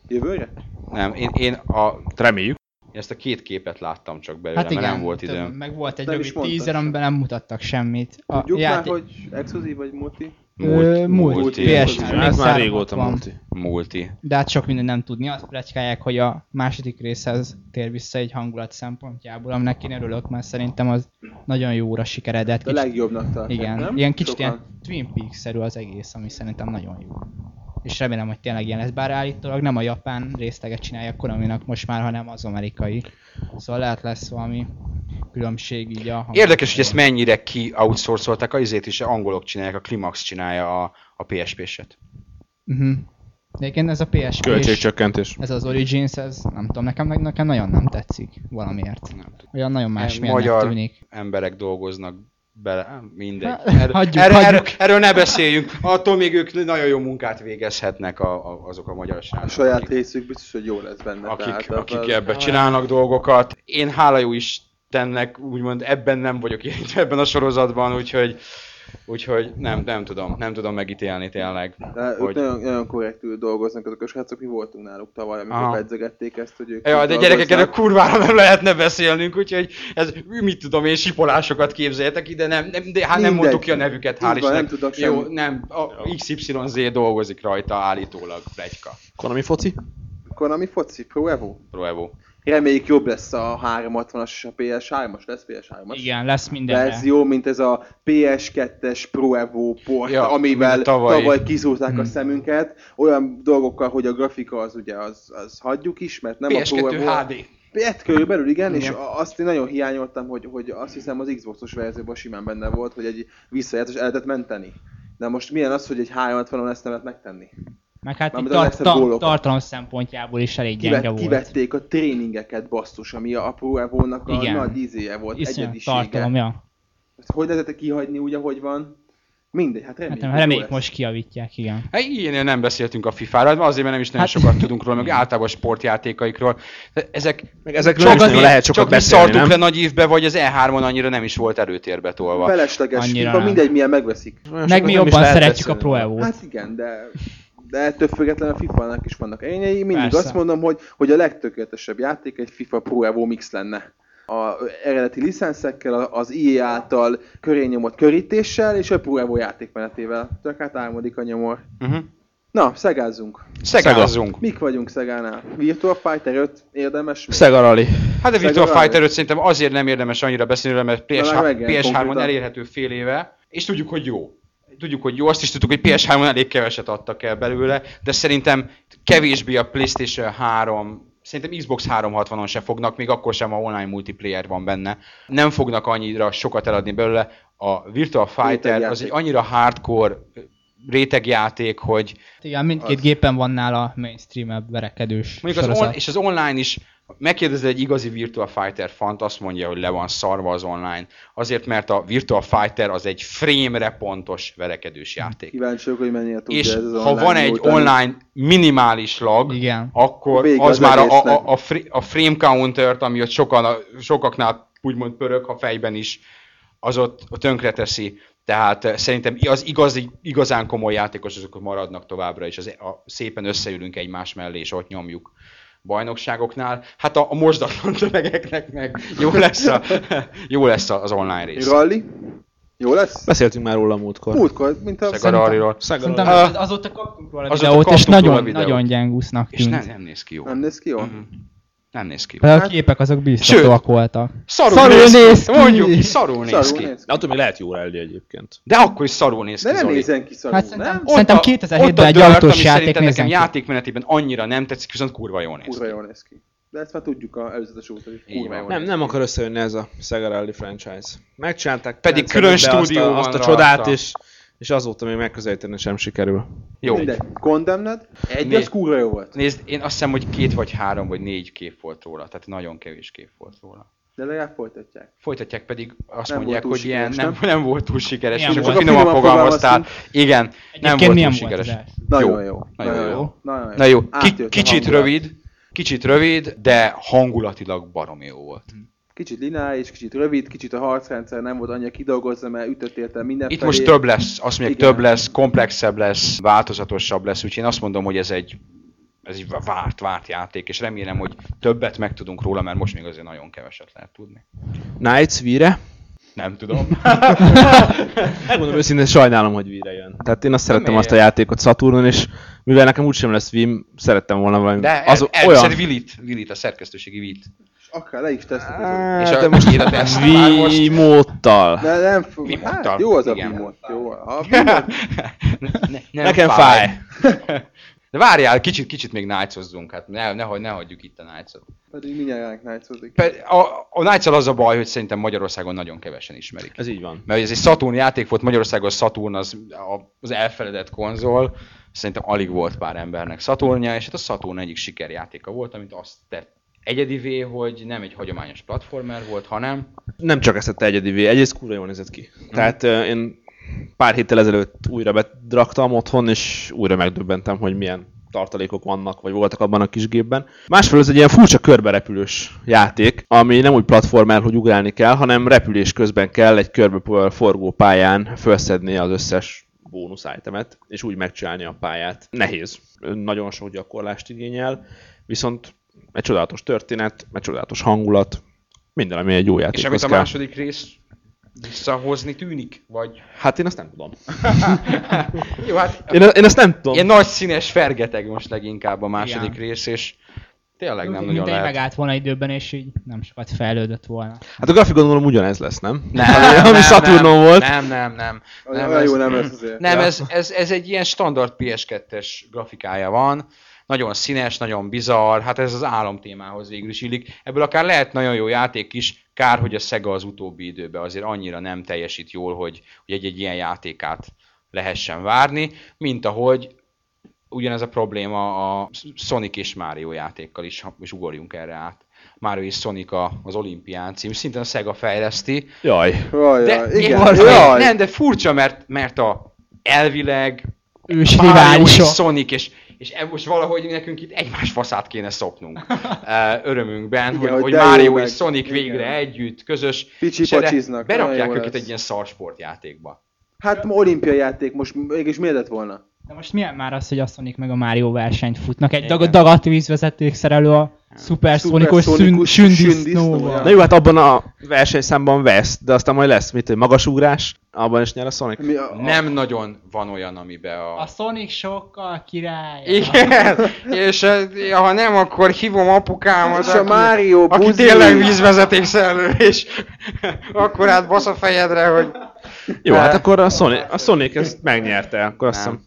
Jövőre? Nem, én, én a, Reméljük. ezt a két képet láttam csak belőle, Hát igen, mert nem volt időm. meg volt egy rövid sem. amiben nem mutattak semmit. A Tudjuk játék... már, hogy exkluzív vagy multi? Ö, multi, PS3. Ez Még már régóta van. multi. multi. De hát sok minden nem tudni. Azt pletykálják, hogy a második részhez tér vissza egy hangulat szempontjából, aminek én örülök, mert szerintem az nagyon jóra sikeredett. A Kicsit, legjobbnak tartják, igen, nem? ilyen kicsit Sokan. ilyen Twin Peaks-szerű az egész, ami szerintem nagyon jó. És remélem, hogy tényleg ilyen lesz, bár állítólag nem a japán részleget csinálja Konaminak most már, hanem az amerikai. Szóval lehet lesz valami különbség így a Érdekes, hogy ezt mennyire ki outsourcolták, a izét is angolok csinálják, a Climax csinálja a, a PSP-set. Uh-huh. Egyébként ez a PSP és Költségcsökkentés. ez az Origins, ez nem tudom, nekem, nekem nagyon nem tetszik valamiért. Nem. Olyan nagyon másmilyennek Magyar tűnik. emberek dolgoznak bele, mindegy. Erről, hagyjuk, erről, erről, hagyjuk. erről ne beszéljünk, attól még ők nagyon jó munkát végezhetnek a, a, azok a magyar A srácok, saját akik, részük biztos, hogy jó lesz benne. akik, tehát akik az- ebbe csinálnak dolgokat. Én hála jó Istennek, úgymond ebben nem vagyok érintve ebben a sorozatban, úgyhogy Úgyhogy nem, nem tudom, nem tudom megítélni tényleg. De ők hogy- nagyon, nagyon korrektül dolgoznak azok a srácok, mi voltunk náluk tavaly, amikor Aha. pedzegették ezt, hogy ők Ja, de gyerekek, erről dolgoznak. kurvára nem lehetne beszélnünk, úgyhogy ez, mit tudom én, sipolásokat képzeljetek ide, nem, nem, de hát nem Mindegy. mondtuk ki a nevüket, hál' Istennek. nem tudok Jó, semmi. nem, a XYZ dolgozik rajta állítólag, plegyka. Konami foci? Konami foci, Pro Evo. Pro Evo. Reméljük jobb lesz a 360-as és a PS3-as, lesz PS3-as. Igen, lesz mindenre. verzió, mint ez a PS2-es Pro Evo port, Ja, amivel tavaly, tavaly kizúrták Hmm. a szemünket, olyan dolgokkal, hogy a grafika az ugye, az, az hagyjuk is, mert nem a Pro PS2 Evo... HD. Hát körülbelül igen, és Igen. a- azt én nagyon hiányoltam, hogy, hogy azt hiszem az Xbox-os verzióban simán benne volt, hogy egy visszajátszás el lehetett menteni. De most milyen az, hogy egy 360-on ezt nem lehet megtenni? Meg hát itt a tar- ta- tartalom szempontjából is elég gyenge Kivet, volt. kivették a tréningeket basszus, ami a Pro Evo-nak a Igen. nagy ízéje volt, Iszonyat egyedisége. tartalom, ja. Ezt hogy lehetett kihagyni úgy, ahogy van? Mindegy, hát Hát reméljük, nem, jó reméljük most kiavítják, igen. Hát ilyen nem beszéltünk a FIFA-ról, azért, mert nem is nagyon Hát- sokat tudunk róla, meg általában sportjátékaikról. De ezek Meg ezekről csak, nem mi- lehet sokat csak beszélni, szartuk le nem? nagy évbe, vagy az E3-on annyira nem is volt előtérbe tolva. Felesleges Annyira FIFA, nem. mindegy milyen megveszik. Olyan Meg mi nem jobban szeretjük a beszélni. Pro Evo-t. Hát igen, de, de ettől függetlenül a FIFA-nak is vannak erényei. Mindig Persze. azt mondom, hogy, hogy a legtökéletesebb játék egy FIFA Pro Evo mix lenne. A eredeti licenszekkel, az EA által köré nyomott körítéssel és a Pro Evo játékmenetével. Csak hát álmodik a nyomor. Uh-huh. Na, szegázzunk. Szegázzunk. Mik vagyunk Szegánál? Virtua Fighter 5 érdemes? még? Sega Rally. Hát a Virtua. Fighter 5 szerintem azért nem érdemes annyira beszélni, mert Na, PS, meg megjelent PS3-on konkrétan. elérhető fél éve, és tudjuk, hogy jó. Tudjuk, hogy jó, azt is tudtuk, hogy PS3-on elég keveset adtak el belőle, de szerintem kevésbé a PlayStation 3, szerintem Xbox 360-on se fognak, még akkor sem, ha online multiplayer van benne. Nem fognak annyira sokat eladni belőle. A Virtua Fighter az egy annyira hardcore rétegjáték, hogy Igen, mindkét Az. gépen van nála mainstream verekedős Mondjuk az on, és az online is, megkérdezed egy igazi Virtua Fighter fant, azt mondja, hogy le van szarva az online. Azért, mert a Virtua Fighter az egy frame-re pontos verekedős játék. Kíváncsi vagyok, hogy mennyire tudja És ez az ha van egy nyújtani. online minimális lag, Igen. akkor Vége az az már a, a, a, a, fr- a frame countert, ami ott sokan, sokaknál úgymond pörög, ha fejben is, az ott, tönkreteszi. Tehát eh, szerintem az igazi, igazán komoly játékos azok maradnak továbbra is, az, a, szépen összeülünk egymás mellé, és ott nyomjuk bajnokságoknál. Hát a, a mosdatlan tömegeknek meg jó lesz, a, jó lesz az online rész. Rally? Jó lesz? Beszéltünk már róla múltkor. Múltkor, mint a... Sega Szerintem azóta kaptunk róla Azóta videót, és kaptunk róla nagyon, videót. nagyon gyengúsznak És tűnt. nem, nem néz ki jól. Nem néz ki jól? Mhm. Nem néz ki. De a Hát- képek azok biztatóak voltak. Szarul, Szarul néz, néz ki. Mondjuk, ki, szarul néz Szarul ki. néz ki. De attól még lehet jó rally egyébként. De akkor is szarul néz ki, De nem Zoli. nézzen ki szarul, Hát szerintem- nem? Szerintem a- 2007-ben ott a egy autós játék nekem ki. játékmenetében annyira nem tetszik, viszont kurva jól néz Kurva ki. jól néz ki. De ezt már tudjuk a előzetes óta, hogy kurva jól Nem, néz nem akar összejönni ez a Sega Rally franchise. Megcsinálták Pedig 90-ben külön azt a- stúdió azt a csodát, és, és azóta még megközelíteni sem sikerül. Jó. Mindegy, Condemned, egy Nézd. az kurva jó volt. Nézd, én azt hiszem, hogy két vagy három vagy négy kép volt róla, tehát nagyon kevés kép volt róla. De legalább folytatják. Folytatják pedig azt Nem mondják, hogy ilyen nem, nem volt túl sikeres, és akkor volt? finoman Finoman fogalmaztál. Igen, nem volt túl volt sikeres. Nagyon Jó. jó. Nagyon jó. jó. Nagyon Na jó, a kicsit rövid, kicsit rövid, de hangulatilag baromi jó volt. Kicsit lineáris, kicsit rövid, kicsit a harcrendszer nem volt annyira kidolgozva, mert ütött érte minden Itt most több lesz, azt mondják, Igen. több lesz, komplexebb lesz, változatosabb lesz, úgyhogy én azt mondom, hogy ez egy ez egy várt, várt játék, és remélem, hogy többet megtudunk róla, mert most még azért nagyon keveset lehet tudni. Knights, Vire. Nem tudom. Megmondom őszintén, sajnálom, hogy Vire jön. Tehát én azt szerettem miért? azt a játékot Saturnon, és mivel nekem úgysem lesz Vim, szerettem volna valami De az el, olyan... Vilit, Vilit, a szerkesztőségi Vilit. És akár le is tesztek. És a- de most írod ezt. Vimóttal. De nem fog. Hát, jó az a igen. Jó. A Vimot, ne, nem Nekem fáj. De várjál, kicsit, kicsit még Knights-ozzunk, hát ne, ne, ne hagyjuk itt a Knights-ot. pedig mindjárt Pe- A, a knights az a baj, hogy szerintem Magyarországon nagyon kevesen ismerik. Ez így van. Mert ez egy Saturn játék volt, Magyarországon a Saturn az, az elfeledett konzol, szerintem alig volt pár embernek Saturnja, és hát a Saturn egyik sikerjátéka volt, amit azt tett egyedivé, hogy nem egy hagyományos platformer volt, hanem Nem csak ezt tette egyedivé, egyrészt kurva jól nézett ki. Tehát uh, én pár héttel ezelőtt újra bedraktam otthon, és újra megdöbbentem, hogy milyen tartalékok vannak, vagy voltak abban a kis gépben. Másfelől ez egy ilyen furcsa körberepülős játék, ami nem úgy platformer, hogy ugrálni kell, hanem repülés közben kell egy körbe forgó pályán felszedni az összes bónusz itemet, és úgy megcsinálni a pályát. Nehéz. Nagyon sok gyakorlást igényel, viszont egy csodálatos történet, egy csodálatos hangulat, minden, ami egy jó és játékhoz amit a kell. második rész visszahozni tűnik, vagy... Hát én azt nem tudom. Jó, hát Én, én ezt nem tudom. ilyen nagy színes fergeteg most leginkább a második Igen. rész, és tényleg nem nagyon Mindegy lehet. megállt volna időben, és így nem sokat fejlődött volna. Hát a grafik gondolom ugyanez lesz, nem? Nem, Ami Saturnon volt. Nem, nem, nem. Olyan ez- jó nem azért. Nem, Ja. ez, ez, ez egy ilyen standard PS2-es grafikája van, nagyon színes, nagyon bizarr, hát ez az álomtémához végül is illik. Ebből akár lehet nagyon jó játék is, kár, hogy a Sega az utóbbi időben azért annyira nem teljesít jól, hogy, hogy egy-egy ilyen játékát lehessen várni, mint ahogy ugyanez a probléma a Sonic és Mario játékkal is, és ugorjunk erre át. Mario és Sonic a- az olimpián cím, szintén a Sega fejleszti, Jaj. Jaj, de jaj, igen, igen, jaj. nem, de furcsa, mert, mert a elvileg Ős Mario és. Sonic, és, és e- most valahogy nekünk itt egymás faszát kéne szopnunk uh, örömünkben, Igen, hogy, hogy Mario és Sonic végre Igen. együtt, közös, Picsi pacsiznak, berakják őket lesz. egy ilyen szarsportjátékba. Hát ma olimpiai játék, most mégis miért lett volna? De most milyen már az, hogy a Sonic meg a Mario versenyt futnak? Egy dag- dagat vízvezeték szerelő a Supersonikus sündisznóval. Na jó, hát abban a versenyszámban vesz, de aztán majd lesz, mit, egy magasugrás, abban is nyer a Sonic. Mi a, a, Nem nagyon van olyan, amiben a... A Sonic sokkal király. Igen, és eh, ha nem, akkor hívom apukámat, És a aki, Mario aki buzi. tényleg vízvezetékszerelő, és akkor hát basz a fejedre, hogy... Jó, De- hát akkor a Sonic, a Sonic ezt megnyerte, akkor azt hiszem.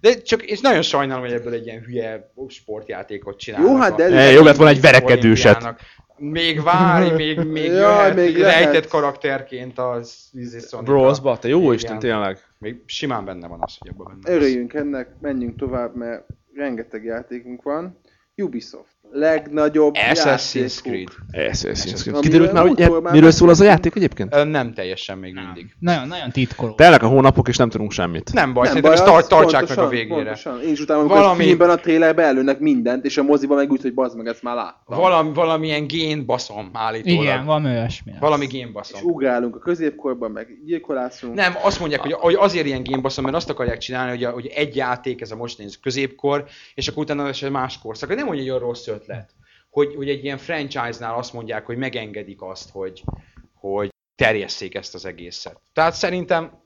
De csak, és nagyon sajnálom, hogy ebből egy ilyen hülye sportjátékot csinálnak. Jó, hát de is jobb lett volna egy verekedőset. Még várj, még, még Jaj, jöhet, még lehet. rejtett karakterként az Sonic. Bros, te jó Igen. Isten, tényleg. Még simán benne van az, hogy ebben benne. Örüljünk ennek, menjünk tovább, mert rengeteg játékunk van. Ubisoft. Legnagyobb Assassin's. Creed. Assassin's Creed. Kiderült már, hogy miről szól az a játék egyébként? Ö, Nem teljesen még mindig. Nagyon, nagyon titkoló. Telnek a hónapok, és nem tudunk semmit. Nem baj, Nem szerintem baj, ezt tar- az tartsák meg a végére. Pontosan. Én is utána, amikor Valami- a filmben a trailerbe előnek mindent, és a moziban meg úgy, hogy bazd meg, ezt már láttam. Valami, valamilyen génbaszom állítólag. Igen, valami olyasmi. Valami és génbaszom. ugrálunk a középkorban, meg gyilkolászunk. Nem, azt mondják, hogy, hogy azért ilyen génbaszom, mert azt akarják csinálni, hogy, a, hogy egy játék, ez a most néz középkor, és akkor utána ez egy más korszak. Nem, hogy egy olyan rossz ötlet, hogy, hogy egy ilyen franchise-nál azt mondják, hogy megengedik azt, hogy, hogy terjesszék ezt az egészet. Tehát szerintem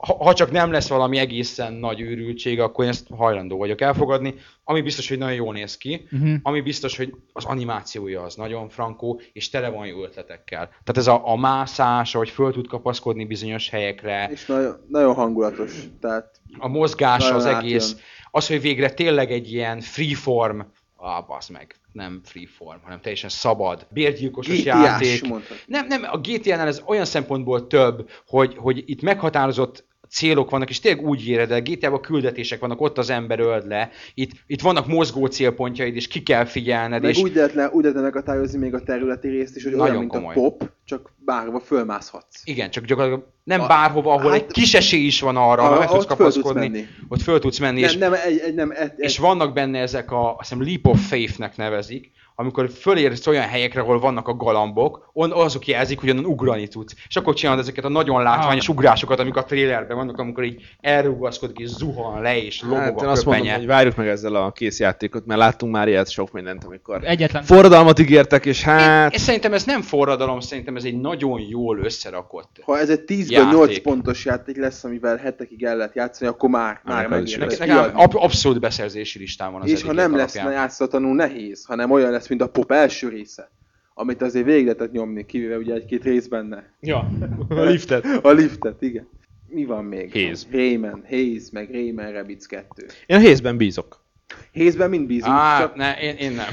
ha, ha csak nem lesz valami egészen nagy őrültség, akkor én ezt hajlandó vagyok elfogadni. Ami biztos, hogy nagyon jól néz ki, Uh-huh. ami biztos, hogy az animációja az nagyon frankó, és tele van jó ötletekkel. Tehát ez a, a mászás, hogy föl tud kapaszkodni bizonyos helyekre, És nagyon, nagyon hangulatos. Tehát a mozgás az átjön. egész, az, hogy végre tényleg egy ilyen freeform, ah, basz meg, nem freeform, hanem teljesen szabad, bérgyilkosos játék. Mondhatod. Nem, nem, a GTA-nál ez olyan szempontból több, hogy, hogy itt meghatározott célok vannak, és tényleg úgy éred el, GTA-ban küldetések vannak, ott az ember öld le, itt, itt vannak mozgó célpontjaid, és ki kell figyelned, Meg és úgy lehet, le, úgy lehet meghatározni még a területi részt is, hogy Nagyon olyan, mint komoly. a pop, csak bárhova fölmászhatsz. igen, csak gyakorlatilag nem A- bárhova, ahol hát- egy kis esély is van arra, A- hogy meg tudsz föl kapaszkodni, ott föl tudsz menni, és Nem, nem, egy, egy, nem, egy, egy, És vannak benne ezek a, azt hiszem Leap of Faith-nek nevezik, amikor fölérsz olyan helyekre, ahol vannak a galambok, on, azok jelzik, hogy onnan ugrani tudsz. És akkor csinálod ezeket a nagyon látványos ugrásokat, amik a trailerben vannak, amikor így elrugaszkodik, és zuhan le, és lobog Hát én a azt mondom, hogy várjuk meg ezzel a kész játékot, mert láttunk már ilyet sok mindent, amikor Egyetlen forradalmat ígértek, és hát... És szerintem ez nem forradalom, szerintem ez egy nagyon jól összerakott. Ha ez egy 10 Játék. 8 pontos játék lesz, amivel hetekig el lehet játszani, akkor már, már Ennek az megér. is Nekem, abszolút beszerzési listán van az És ha nem lesz játszatlanul nehéz, hanem olyan lesz, mint a pop első része, amit azért végig lehetett nyomni, kivéve ugye egy-két rész benne. Ja, a liftet. A liftet, igen. Mi van még? Haze. Rayman, Haze, meg Rayman Rabbids 2. Én a hézben bízok. Haze-ben mind bízunk, Á, csak ne, én, én nem.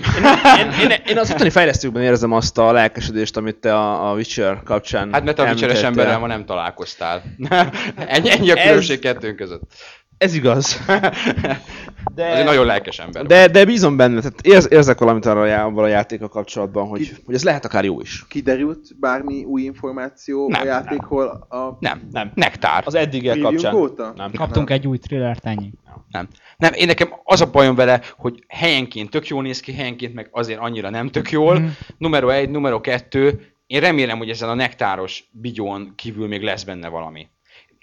Én, én, én az ottani fejlesztőkben érzem azt a lelkesedést, amit te a, a Witcher kapcsán Hát mert a említettél. emberrel ma nem találkoztál. ennyi, ennyi a Ez- különbség kettőnk között. Ez igaz. De... Az egy nagyon lelkes ember. De, de bízom benne, tehát érz, érzek valamit arra a, a játékkal kapcsolatban, hogy, hogy ez lehet akár jó is. kiderült bármi új információ Nem, a játékról a Nem, Nem. Nektár. Az eddigiek preview kapcsán. óta? Nem. kaptunk egy új thrillert, ennyi. Nem. Nem, én nekem az a bajom vele, hogy helyenként tök jól néz ki, helyenként meg azért annyira nem tök jól. Mhm. Numero egy, numero kettő, én remélem, hogy ezen a nektáros bigyón kívül még lesz benne valami.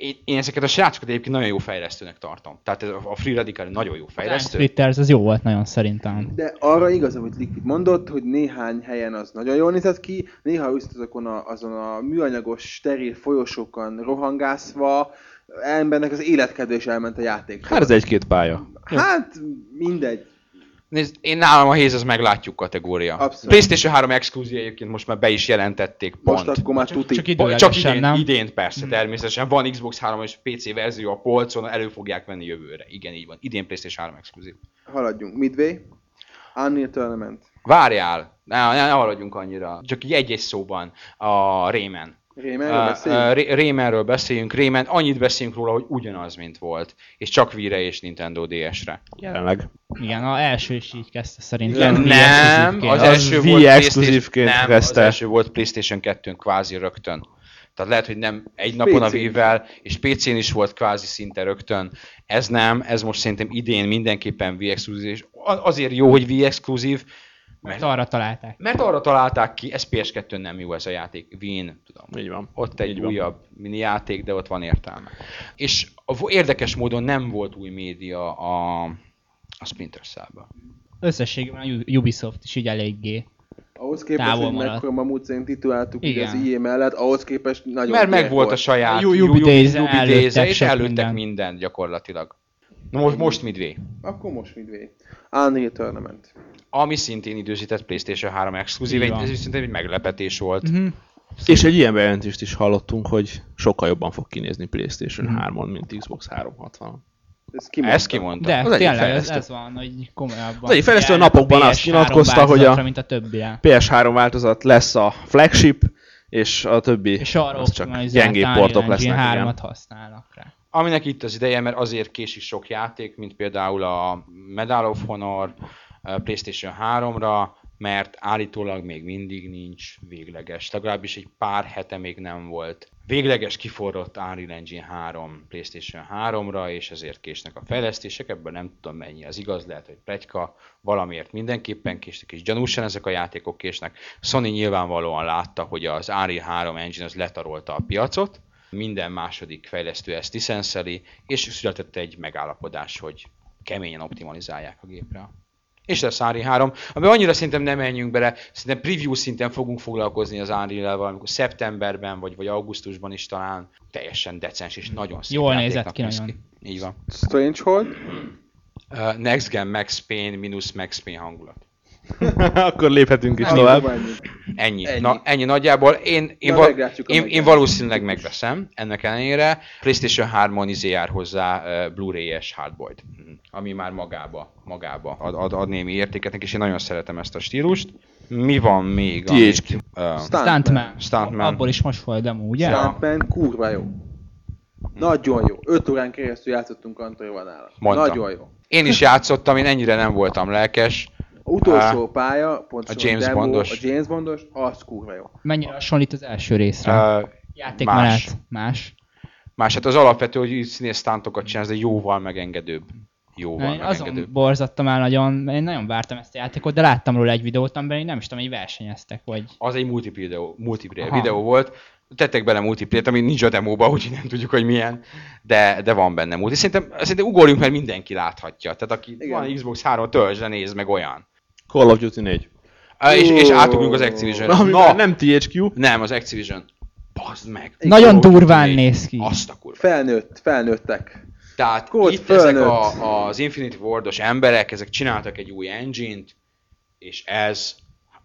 Én, én ezeket a srácokat egyébként nagyon jó fejlesztőnek tartom. Tehát ez a Free Radical nagyon jó fejlesztő. Splitters, az jó volt nagyon szerintem. De arra igaz, amit Liquid mondott, hogy néhány helyen az nagyon jól nézett ki, néha viszont azokon a, azon a műanyagos, steril folyosókon rohangászva, embernek az életkedvés elment a játék. Hát ez egy-két pálya. Hát mindegy. Nézd, én nálam a Haze az meglátjuk kategória. Abszolút. PlayStation 3 exkluzív egyébként most már be is jelentették pont. Most akkor már tuti. Csak Csak időlegesen, idén, nem? idén persze, természetesen. Van Xbox 3 és PC verzió a polcon, elő fogják venni jövőre. Igen, így van. Idén PlayStation 3 exkluzív. Haladjunk. Midway. Unreal Tournament. Várjál, ne, ne, ne haladjunk annyira. Csak így egy-egy szóban. A Rayman. Raymanről Uh, beszéljünk? beszéljünk. Rayman, annyit beszéljünk róla, hogy ugyanaz, mint volt. És csak Wii-re és Nintendo DS-re. Jelenleg. Igen, a első is így kezdte szerintem. Nem, nem az Az első Wii volt exkluzívként PlayStation- nem, kezdte. az első volt PlayStation 2-n kvázi rögtön. Tehát lehet, hogy nem egy napon a PC-n. Wii-vel, és PC-n is volt kvázi szinte rögtön. Ez nem, ez most szerintem idén mindenképpen Wii exkluzív, és a- azért jó, hogy Wii Mert arra találták. mert arra találták ki, ez PS2-n nem jó ez a játék, Wien, tudom. Így van. Ott egy Így van. újabb mini játék, de ott van értelme. És a, érdekes módon nem volt új média a, a Splinter Cell-ben. Összességében a Ubisoft is így eléggé. Ahhoz képest, távol hogy mekkora mamut szerint tituláltuk ugye az Igen. IE mellett, ahhoz képest nagyon Mert meg volt a saját Ju- Ju- Ubi Ju- Days-e, Ubi előttek Days-e, és előttek mindent. gyakorlatilag. Na most, most Midway. Akkor most Midway. Unreal Tournament. Ami szintén időzített PlayStation 3 exkluzív, egy, ez szerintem egy meglepetés volt. Mhm. És egy ilyen bejelentést is hallottunk, hogy sokkal jobban fog kinézni PlayStation Mhm. 3-on, mint Xbox 360-on. Ez kimondta. Ezt kimondta. De Az tényleg ez, ez van, hogy komolyabban. Az egyik fejlesztő a napokban azt PS3 nyilatkozta, hogy a- mint a többire. PS3 változat lesz a flagship, és a többi És arra az csak gyengébb portok lesznek. 3-at Igen. használnak rá. Aminek itt az ideje, mert azért késik sok játék, mint például a Medal of Honor PlayStation 3-ra, mert állítólag még mindig nincs végleges, legalábbis egy pár hete még nem volt. Végleges kiforrott Unreal Engine 3 PlayStation 3-ra, és ezért késnek a fejlesztések, ebben nem tudom mennyi az igaz, lehet, hogy plegyka, valamiért mindenképpen késnek, és gyanúsan ezek a játékok késnek. Sony nyilvánvalóan látta, hogy az Unreal 3 engine az letarolta a piacot, minden második fejlesztő ezt licenszeli, és született egy megállapodás, hogy keményen optimalizálják a gépre. És lesz Unreal 3, amiben annyira szerintem nem menjünk bele, szerintem preview szinten fogunk foglalkozni az Unreal-vel valamikor szeptemberben, vagy, vagy augusztusban is talán. Teljesen decens és nagyon szép Jól nézett ki nagyon. Így van. Strangehold? Uh, Next Gen Max Payne minusz Max Payne hangulat. Akkor léphetünk is tovább. ennyi. Ennyi. Na, ennyi nagyjából. Én, én, Na, val- én, én valószínűleg megveszem ennek ellenére. PlayStation 3-on izé jár hozzá uh, Blu-ray-es hardboard, Mhm. ami már magába, magába ad, ad, ad némi értéket és én nagyon szeretem ezt a stílust. Mi van még? THQ. Uh, Stuntman. Stuntman. Abból is most volt demo, ugye? Stuntman kurva jó. Nagyon jó. 5 órán keresztül játszottunk Antorival nála. Nagyon jó. én is játszottam, én ennyire nem voltam lelkes. A utolsó pálya, pontosan a James demo, Bondos. a James Bondos, az kurva jó. Mennyire hasonlít az első részre? Uh, Játékmenet. más. Más. Más, hát az alapvető, hogy így színész stántokat csinálsz, de jóval megengedőbb. Jóval Én megengedőbb. azon borzattam el nagyon, én nagyon vártam ezt a játékot, de láttam róla egy videót, amiben én nem is tudom, hogy versenyeztek, vagy... Az egy multiplayer videó, multiplayer Aha. videó volt. Tettek bele multiplayer ami nincs a demóba, úgyhogy nem tudjuk, hogy milyen, de, de van benne multi. Szerintem, szerintem ugorjunk, mert mindenki láthatja. Tehát aki Igen. Igen. van Xbox 3, töltsd, nézd meg olyan. Call of Duty 4. Uh, és, és átugrunk az Activision-re. Ami Na, már nem THQ. nem, az Activision. Bazd meg. Nagyon Call of Duty durván 4. néz ki. Azt a kurva. Felnőtt, felnőttek. Tehát Kód itt ezek a, az Infinity Wardos emberek, ezek csináltak egy új engine-t, és ez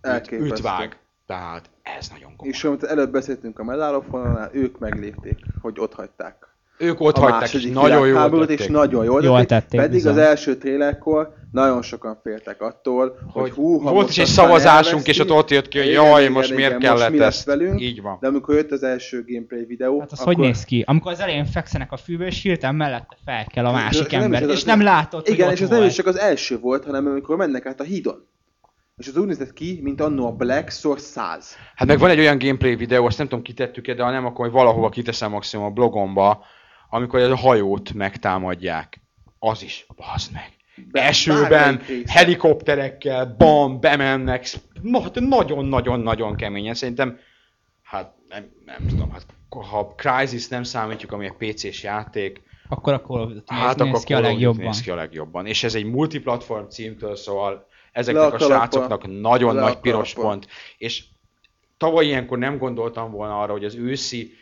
üt, Elképesztő. ütvág. Tehát ez nagyon komoly. És amit előbb beszéltünk a Medal of Honor-nál, ők meglépték, hogy ott hagyták. Ők ott a hagyták, és nagyon jól világháborút, és tették. nagyon jól, Jól tették, tették, Pedig bizony. az első trélerkor nagyon sokan féltek attól, hogy, hogy hú, ha volt most is egy szavazásunk, és elveszti, ott ott jött ki, hogy igen, jaj, igen, most igen, miért most kellett mi lesz ezt. velünk? Így van. De amikor jött az első gameplay videó, Hát az hogy néz ki? Amikor az elején fekszenek a fűbe, és hirtelen mellette fel kell a másik nem ember, az- és nem látod, Igen, és ez nem is csak az első volt, hanem amikor mennek át a hídon. És az úgy nézett ki, mint annó a Black Source 100. Hát meg van egy olyan gameplay videó, azt nem tudom kitettük-e, de ha nem, akkor valahova kiteszem maximum a blogomba, amikor a hajót megtámadják. Az is, bazd meg. Be- Esőben, helikopterekkel, bam, bemennek. Na- hát Nagyon-nagyon-nagyon keményen. Szerintem, hát nem, nem tudom, hát ha Crysis nem számítjuk, ami egy PC-s játék, Akkor a Call of Duty hát néz, ki a legjobban. Néz ki a legjobban. És ez egy multiplatform címtől, szóval Le ezeknek a a srácoknak nagyon Le nagy piros pont. És tavaly ilyenkor nem gondoltam volna arra, hogy az őszi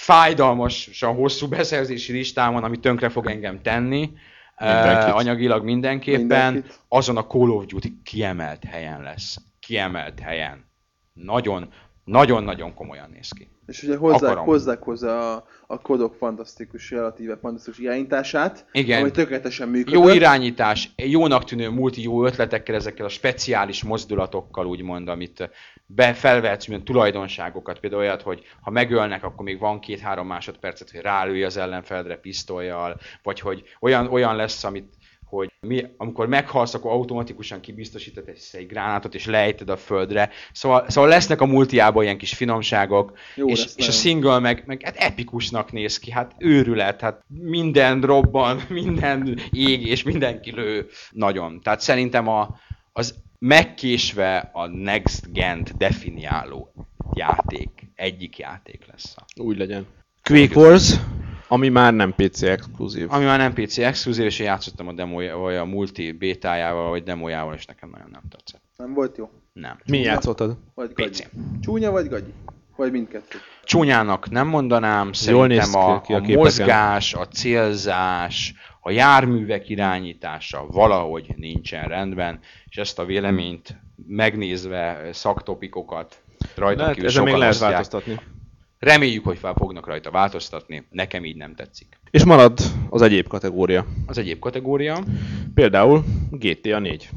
fájdalmasan hosszú beszerzési listámon, ami tönkre fog engem tenni, Mindenkit. anyagilag mindenképpen, Mindenkit. azon a Call of Duty kiemelt helyen lesz. Kiemelt helyen. Nagyon, nagyon-nagyon komolyan néz ki. És ugye hozzák, Akarom. hozzák hozzá a, a kodok fantasztikus, relatíve fantasztikus irányítását, Igen. ami tökéletesen működött. Jó irányítás, jónak tűnő multi jó ötletekkel, ezekkel a speciális mozdulatokkal úgymond, amit be felvehetsz, mint tulajdonságokat, például olyat, hogy ha megölnek, akkor még van két-három másodpercet, hogy rálőj az ellenfeledre pisztolyjal, vagy hogy olyan, olyan lesz, amit hogy mi, amikor meghalsz, akkor automatikusan kibiztosítod egy, egy gránátot, és lejted a földre. Szóval, szóval lesznek a multiában ilyen kis finomságok, Jó és, és a single meg, meg hát epikusnak néz ki, hát őrület, hát minden robban, minden ég és mindenki lő. Nagyon. Tehát szerintem a, az megkésve a Next Gen definiáló játék, egyik játék lesz. A, Úgy legyen. Quake Wars, ami már nem PC exkluzív. ami már nem PC exkluzív, és én játszottam a demója, vagy a multi bétájával, vagy demójával, és nekem nagyon nem tetszett. Nem volt jó? Nem. Mi játszottad? Vagy PC. Csúnya vagy gagyi? Vagy mindkettő? Csúnyának nem mondanám, néz szerintem ki a, ki a a mozgás, a célzás, a járművek irányítása valahogy nincsen rendben, és ezt a véleményt megnézve szaktopikokat rajta Lehet, kívül ezen még sokan lehet osztják. változtatni. Reméljük, hogy fel fognak rajta változtatni, nekem így nem tetszik. És marad az egyéb kategória. Az egyéb kategória, Például GTA 4.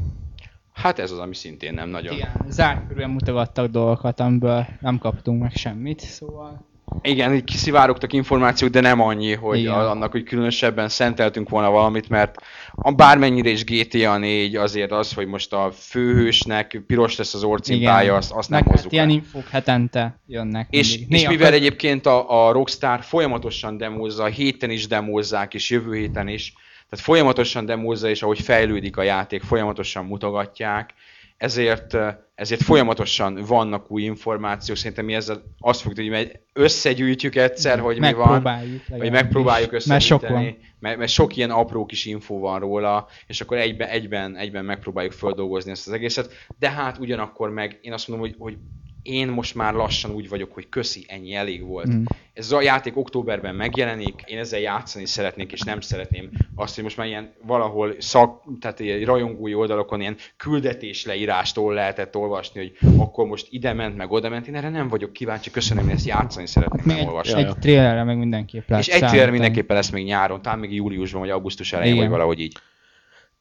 hát ez az, ami szintén nem nagyon... Ilyen zárt körülön mutogattak dolgokat, amiből nem kaptunk meg semmit, szóval... Igen, így kiszivárogtak információk, de nem annyi, hogy Igen. annak, hogy különösebben szenteltünk volna valamit, mert a bármennyire is GTA 4 azért az, hogy most a főhősnek piros lesz az orcimpája, azt, azt nem hát hozzuk ilyen el. infók hetente jönnek És, mindig. és Néha mivel egyébként a, a Rockstar folyamatosan demózza, héten is demózzák, és jövő héten is, tehát folyamatosan demózza, és ahogy fejlődik a játék, folyamatosan mutogatják, ezért ezért folyamatosan vannak új információk, szerintem mi ezzel azt fogjuk hogy összegyűjtjük egyszer, hogy mi van, vagy megpróbáljuk Mert sok összegyűjteni, mert, mert sok ilyen apró kis infó van róla, és akkor egyben, egyben, egyben megpróbáljuk földolgozni ezt az egészet, de hát ugyanakkor meg én azt mondom, hogy, hogy én most már lassan úgy vagyok, hogy köszi, ennyi elég volt. Mm. Ez a játék októberben megjelenik, én ezzel játszani szeretnék, és nem szeretném azt, hogy most már ilyen valahol szak, tehát ilyen rajongói oldalokon ilyen küldetés leírástól lehetett olvasni, hogy akkor most ide ment, meg oda ment. Én erre nem vagyok kíváncsi, köszönöm, én ezt játszani szeretnék, Még nem egy, olvasni. egy trailerre meg mindenképp lesz. És egy trailer mindenképpen lesz még nyáron, talán még júliusban, vagy augusztus elején, Igen. vagy valahogy így.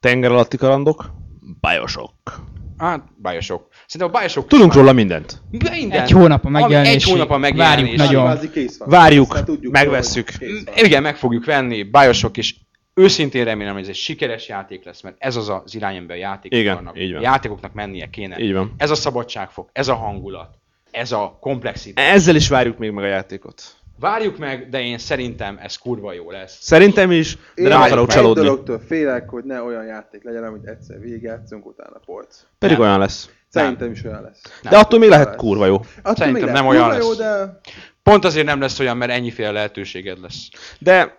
Tenger alatti kalandok, Bioshock. Hát, Bioshock. Szerintem a Bioshock... Tudunk róla mindent. Minden. Egy hónap a megjelenésig. Egy hónap a megjelenés. Várjuk nagyon. Várjuk, megvesszük. Igen, meg fogjuk venni. Bioshock is őszintén remélem, hogy ez egy sikeres játék lesz, mert ez az az irány, amiben a játékok Igen, vannak. így van. A játékoknak mennie kéne. Így van. Ez a szabadságfok, ez a hangulat, ez a komplexitás. Ezzel is várjuk még meg a játékot. Várjuk meg, de én szerintem ez kurva jó lesz. Szerintem is, de Én nem egy- akarok Egy csalódni. dologtól félek, hogy ne olyan játék legyen, amit egyszer végigjátszunk, utána polc. Pedig Nem. olyan lesz. Szerintem is olyan lesz. De attól még lehet lesz. kurva jó. Attól Szerintem nem olyan kurva jó, lesz. de Pont azért nem lesz olyan, mert ennyiféle lehetőséged lesz. De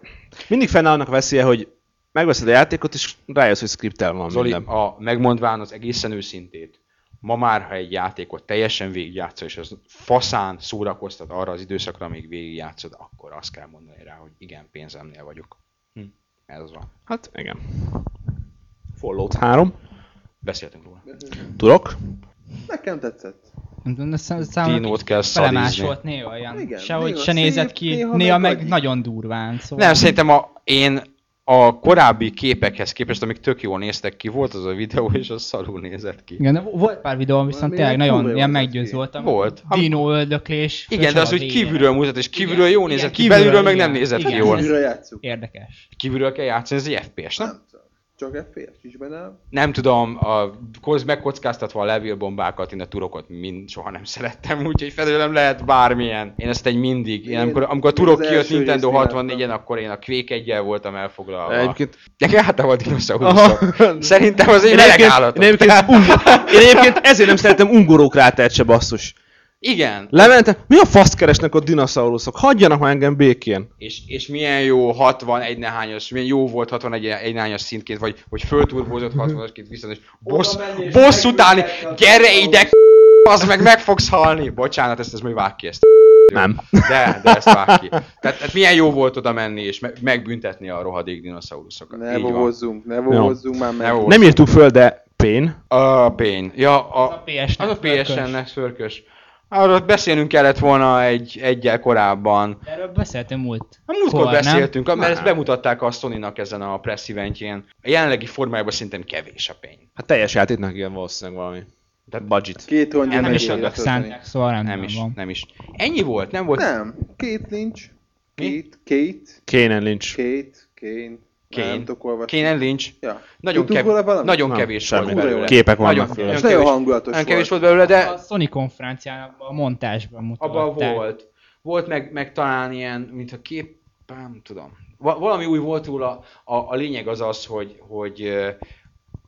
mindig fennáll annak a veszélye, hogy megveszed a játékot, és rájössz, hogy scriptel van Zoli, minden. a, megmondván az egészen őszintét, ma már, ha egy játékot teljesen végigjátszol, és az faszán szórakoztat arra az időszakra, amíg végigjátszod, akkor azt kell mondani rá, hogy igen, pénzemnél vagyok. Hm. Ez van. Hát, igen. Fallout 3. Beszéltünk róla. Tudok. nekem tetszett. Dinót kell felemás szadizni. volt néha olyan. Igen, Sehogy néha se nézett ki, néha néha, meg meg, nagyon durván. Szóval Nem, szerintem a, én a korábbi képekhez képest, amik tök jól néztek ki, volt az a videó, és az szarul nézett ki. Igen, de volt pár videó, viszont tényleg nagyon ilyen meggyőző voltam. Volt. Dino öldöklés. Igen, de az, hogy kívülről mutat, és kívülről Igen, jól nézett ki, belülről meg nem nézett ki jól. Kívülről játszuk. Érdekes. Kívülről kell játszani, ez egy FPS, nem? Nem tudom. Csak FPS is benne. Nem tudom, a, koz- megkockáztatva a levél bombákat, én a turokat mind soha nem szerettem, úgyhogy felőlem lehet bármilyen. Én ezt egy mindig, én Én- amikor, amikor a én turok kijött Nintendo részt 64-en, láttam. akkor én a Quake 1 voltam elfoglalva. Egyébként Nekem általában a dinoszauruszok. Szerintem az egy Én meleg én, egyébként, én egyébként ezért nem szeretem ungoró krátert se basszus. Igen. Lementem, mi a faszt keresnek a dinoszauruszok? Hagyjanak már engem békén. És, és milyen jó 61 nehányos, milyen jó volt 61 egy nehányos szintként, vagy hogy fölturbózott 60-asként viszont, és bossz, bossz utáni, gyere ide, az meg meg fogsz halni. Bocsánat, ezt, ezt majd vág ki ezt. Nem. De, de ezt vág ki. Tehát, tehát milyen jó volt oda menni és me- megbüntetni a rohadék dinoszauruszokat. Ne vohozzunk, ne vohozzunk már Ne meg. vohozzunk. Nem írtuk föl, de Pain. A Pain. Ja, a, az a. PSN-nek szörkös. Arról beszélnünk kellett volna egy egyel korábban. Erről beszéltem múlt. A múltkor Kor, nem? beszéltünk, mert ezt Nem. bemutatták a Sony-nak ezen a press eventjén. A jelenlegi formájában szerintem kevés a pénz. Hát teljes játéknak igen valószínűleg valami. Tehát budget. Két Nem Nem is adnak szánták, szóval nem, Nem is, van. nem is. Ennyi volt, nem volt? Nem, két lincs. Mi? Két, két, Kane and Lynch. két, kén. Kane. Nem tudok olvasni. Kane and Lynch. Ja. Nagyon, kev- nagyon Nem, kevés semmi. volt belőle. Képek vannak nagyon, nagyon, És nagyon kevés, hangulatos nagyon kevés volt. belőle, de A Sony konferencián, a montásban mutatták. abban volt. Volt meg, meg talán ilyen, mint a kép, nem tudom. Va- valami új volt róla, a, a lényeg az az, hogy, hogy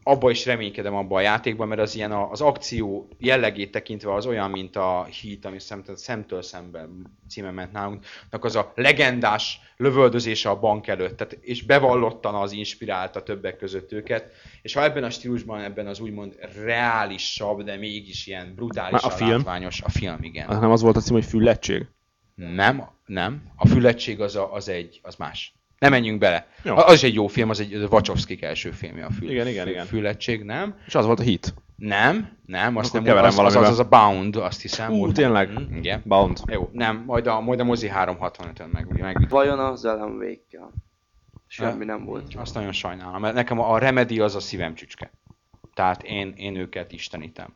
abba is reménykedem abba a játékban, mert az ilyen a, az akció jellegét tekintve az olyan, mint a Heat, ami szemtől, szemtől szemben címen ment nálunk, az a legendás lövöldözése a bank előtt, tehát, és bevallottan az inspirálta többek között őket, és ha ebben a stílusban, ebben az úgymond reálisabb, de mégis ilyen brutális, A film? látványos, a film, igen. Az nem az volt a cím, hogy füllettség? Nem, nem. A füllettség az, a, az egy, az más. Nem menjünk bele. Jó. Az is egy jó film, az egy Wachowski első filmje a fül, Igen, igen, fül- igen. füllettség, nem? És az volt a hit. Nem, nem, azt Akkor nem, keverem az, az, az, az, a Bound, azt hiszem. Ú, volt. tényleg? Mm, igen. Bound. Jó, nem, majd a, majd a mozi 365-ön meg, meg Vajon az Alan Wake-kel? Semmi nem volt. Azt nagyon sajnálom, mert nekem a Remedy az a szívem csücske. Tehát én, én őket istenítem.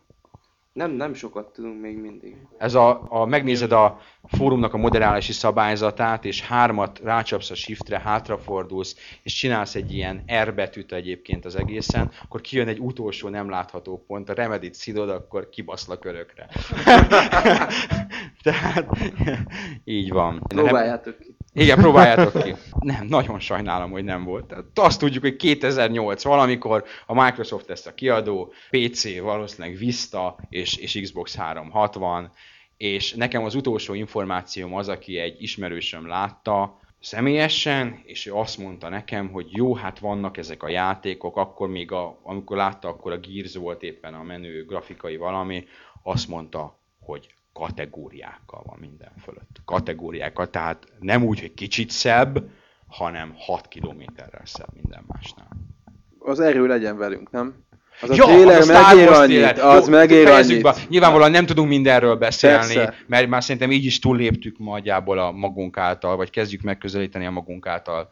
Nem, nem sokat tudunk még mindig. Ez a, a, megnézed a fórumnak a moderálási szabályzatát, és hármat rácsapsz a shiftre, hátrafordulsz, és csinálsz egy ilyen R betűt egyébként az egészen, akkor kijön egy utolsó nem látható pont, a remedit szidod, akkor kibaszlak örökre. Tehát így van. Próbáljátok ki. Igen, próbáljátok ki. Nem, nagyon sajnálom, hogy nem volt. Tehát azt tudjuk, hogy 2008 valamikor a Microsoft lesz a kiadó, PC valószínűleg Vista és, és Xbox 360, és nekem az utolsó információm az, aki egy ismerősöm látta személyesen, és ő azt mondta nekem, hogy jó, hát vannak ezek a játékok, akkor még, a, amikor látta, akkor a Gears volt éppen a menő grafikai valami, azt mondta, hogy kategóriákkal van minden fölött. Kategóriákkal, tehát nem úgy, hogy kicsit szebb, hanem 6 kilométerrel szebb minden másnál. Az erő legyen velünk, nem? Az a Ja, trailer az a megér annyit, trailer. az Jó, megér annyit. be. Nyilvánvalóan nem tudunk mindenről beszélni, Persze. mert már szerintem így is túlléptük nagyjából a magunk által, vagy kezdjük megközelíteni a magunk által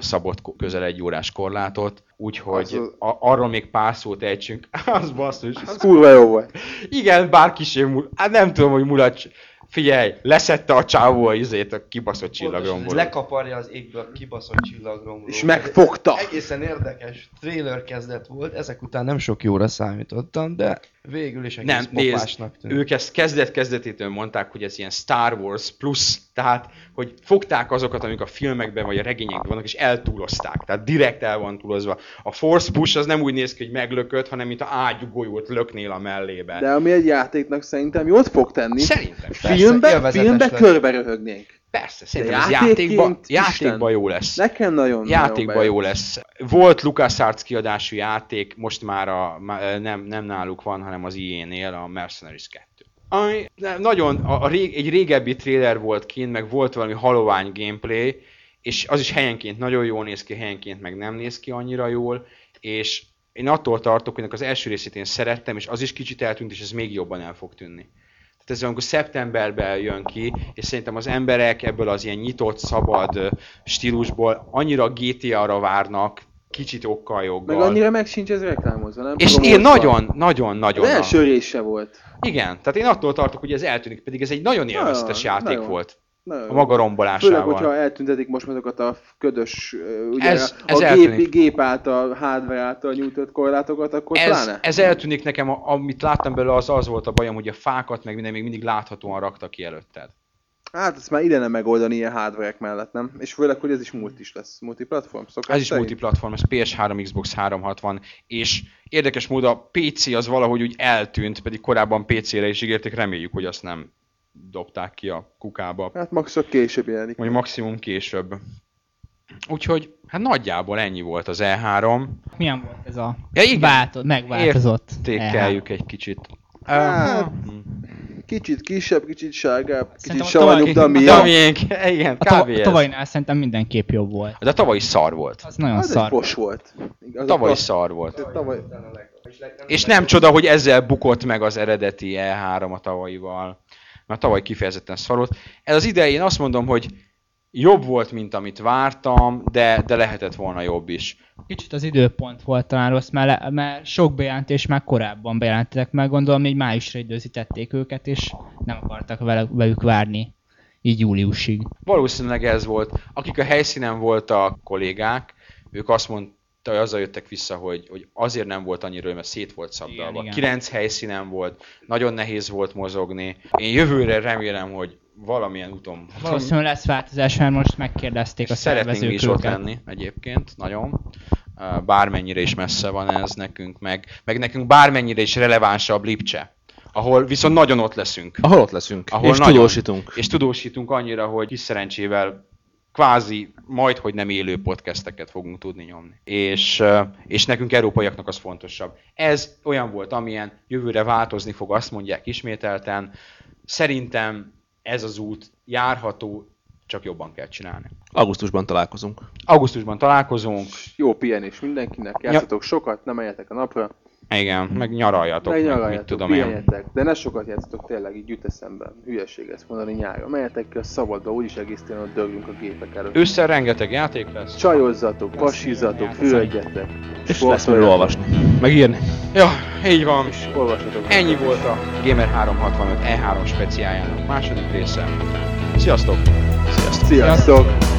szabott közel egy órás korlátot. Úgyhogy Az a- a, arról még pár szót ejtsünk. az basszus. Az, kurva jó volt. igen, bárki sem mul... Hát nem tudom, hogy mulat... Figyelj, leszette a csávó a izét a kibaszott csillagromból. Lekaparja az égből a kibaszott csillagromból. És megfogta. Egészen érdekes trailer kezdet volt, ezek után nem sok jóra számítottam, de végül is egész Nem, nézd, pofásnak tűnt. ők ezt kezdet-kezdetétől mondták, hogy ez ilyen Star Wars plusz, tehát, hogy fogták azokat, amik a filmekben vagy a regényekben vannak, és eltúlozták. Tehát direkt el van túlozva. A Force Push az nem úgy néz ki, hogy meglökött, hanem mint a ágyugójót löknél a mellébe. De ami egy játéknak szerintem jót fog tenni. Szerintem. Filmbe, élvezetes filmbe körbe röhögnénk. Persze, szerintem ez játékként játékba, Isten. játékba jó lesz. Nekem nagyon Játékban nagyon jó lesz. Volt LucasArts kiadású játék, most már a, nem, nem náluk van, hanem az EA-nél, a Mercenaries 2. Ami nagyon, a, a rég, egy régebbi trailer volt kint, meg volt valami halovány gameplay, és az is helyenként nagyon jól néz ki, helyenként meg nem néz ki annyira jól, és én attól tartok, hogy az első részét én szerettem, és az is kicsit eltűnt, és ez még jobban el fog tűnni. Tehát ez amikor szeptemberben jön ki, és szerintem az emberek ebből az ilyen nyitott, szabad stílusból annyira GTA-ra várnak, kicsit okkal joggal. Meg annyira meg sincs ez reklámozva, nem? és én nagyon, nagyon, nagyon... Az első része volt. Igen, tehát én attól tartok, hogy ez eltűnik, pedig ez egy nagyon élvezetes Nagyon, játék nagyon. volt. Nagyon A maga Főleg, rombolásával. hogyha eltüntetik most azokat a ködös, ugye Ez- a, ez a eltűnik. gép, gép által, hardware által nyújtott korlátokat, akkor Ez, pláne. ez eltűnik nekem, amit láttam belőle, az az volt a bajom, hogy a fákat meg minden még mindig láthatóan rakta ki előtted. Hát ezt már ide nem megoldani ilyen hardware mellett, nem? És főleg, hogy ez is multis lesz. Multiplatform szokás Ez is szerint? multiplatform, ez PS3, Xbox 360, és érdekes módon a PC az valahogy úgy eltűnt, pedig korábban PC-re is ígérték, reméljük, hogy azt nem dobták ki a kukába, Hát max csak később jelenik. vagy maximum később. Úgyhogy, hát nagyjából ennyi volt az E3. Milyen volt ez a Ja, igen. változ, megváltozott? Értékeljük egy kicsit. Hát, Hm. Kicsit kisebb, kicsit sárgább, kicsit a savanyúbb, de mi a... a miénk, igen, A kb. tav- ez. tavalynál szerintem mindenképp jobb volt. De tavaly is szar volt. Az nagyon Az egy szar. fos volt. Az Tavaly a- is szar volt. Tavaly... És nem csoda, hogy ezzel bukott meg az eredeti E3 a tavalyival. Mert tavaly kifejezetten szar volt. Ez az idei, én azt mondom, hogy jobb volt, mint amit vártam, de, de lehetett volna jobb is. Kicsit az időpont volt talán rossz, mert, mert sok bejelentés már korábban bejelentettek, meg gondolom így májusra időzítették őket, és nem akartak vele, velük várni így júliusig. Valószínűleg ez volt. Akik a helyszínen voltak kollégák, ők azt mondta, hogy azzal jöttek vissza, hogy, hogy azért nem volt annyira, mert szét volt szabdalva. Igen, igen. Kilenc helyszínen volt, nagyon nehéz volt mozogni. Én jövőre remélem, hogy valamilyen úton Valószínűleg lesz változás, mert most megkérdezték a Szeretnénk is ott lenni egyébként, nagyon. Bármennyire is messze van ez nekünk, meg, meg nekünk bármennyire is relevánsabb Lipcse. Ahol viszont nagyon ott leszünk. Ahol ott leszünk. Ahol és nagyon- tudósítunk. És tudósítunk annyira, hogy kis szerencsével kvázi majd, hogy nem élő podcasteket fogunk tudni nyomni. És, és nekünk európaiaknak az fontosabb. Ez olyan volt, amilyen jövőre változni fog, azt mondják ismételten. Szerintem ez az út járható, csak jobban kell csinálni. Augusztusban találkozunk. Augusztusban találkozunk, Jó pihenés mindenkinek, játszatok sokat, nem menjetek a napra, igen, meg nyaraljatok, meg meg, mit tudom én. pihenjetek, de ne sokat játszatok tényleg így jut eszembe. Hülyeség ezt mondani nyáron. Menjetek ki a szabadba, úgyis egész télen ott dörgünk a gépek előtt. Ősszel rengeteg játék lesz. Csajozzatok, pasizzatok, játszani. fürödjetek, És lesz miről olvasni. Megírni. Ja, így van. és olvassatok. Ennyi volt a Gamer 365 E3 speciáljának második része. Sziasztok! Sziasztok! Sziasztok!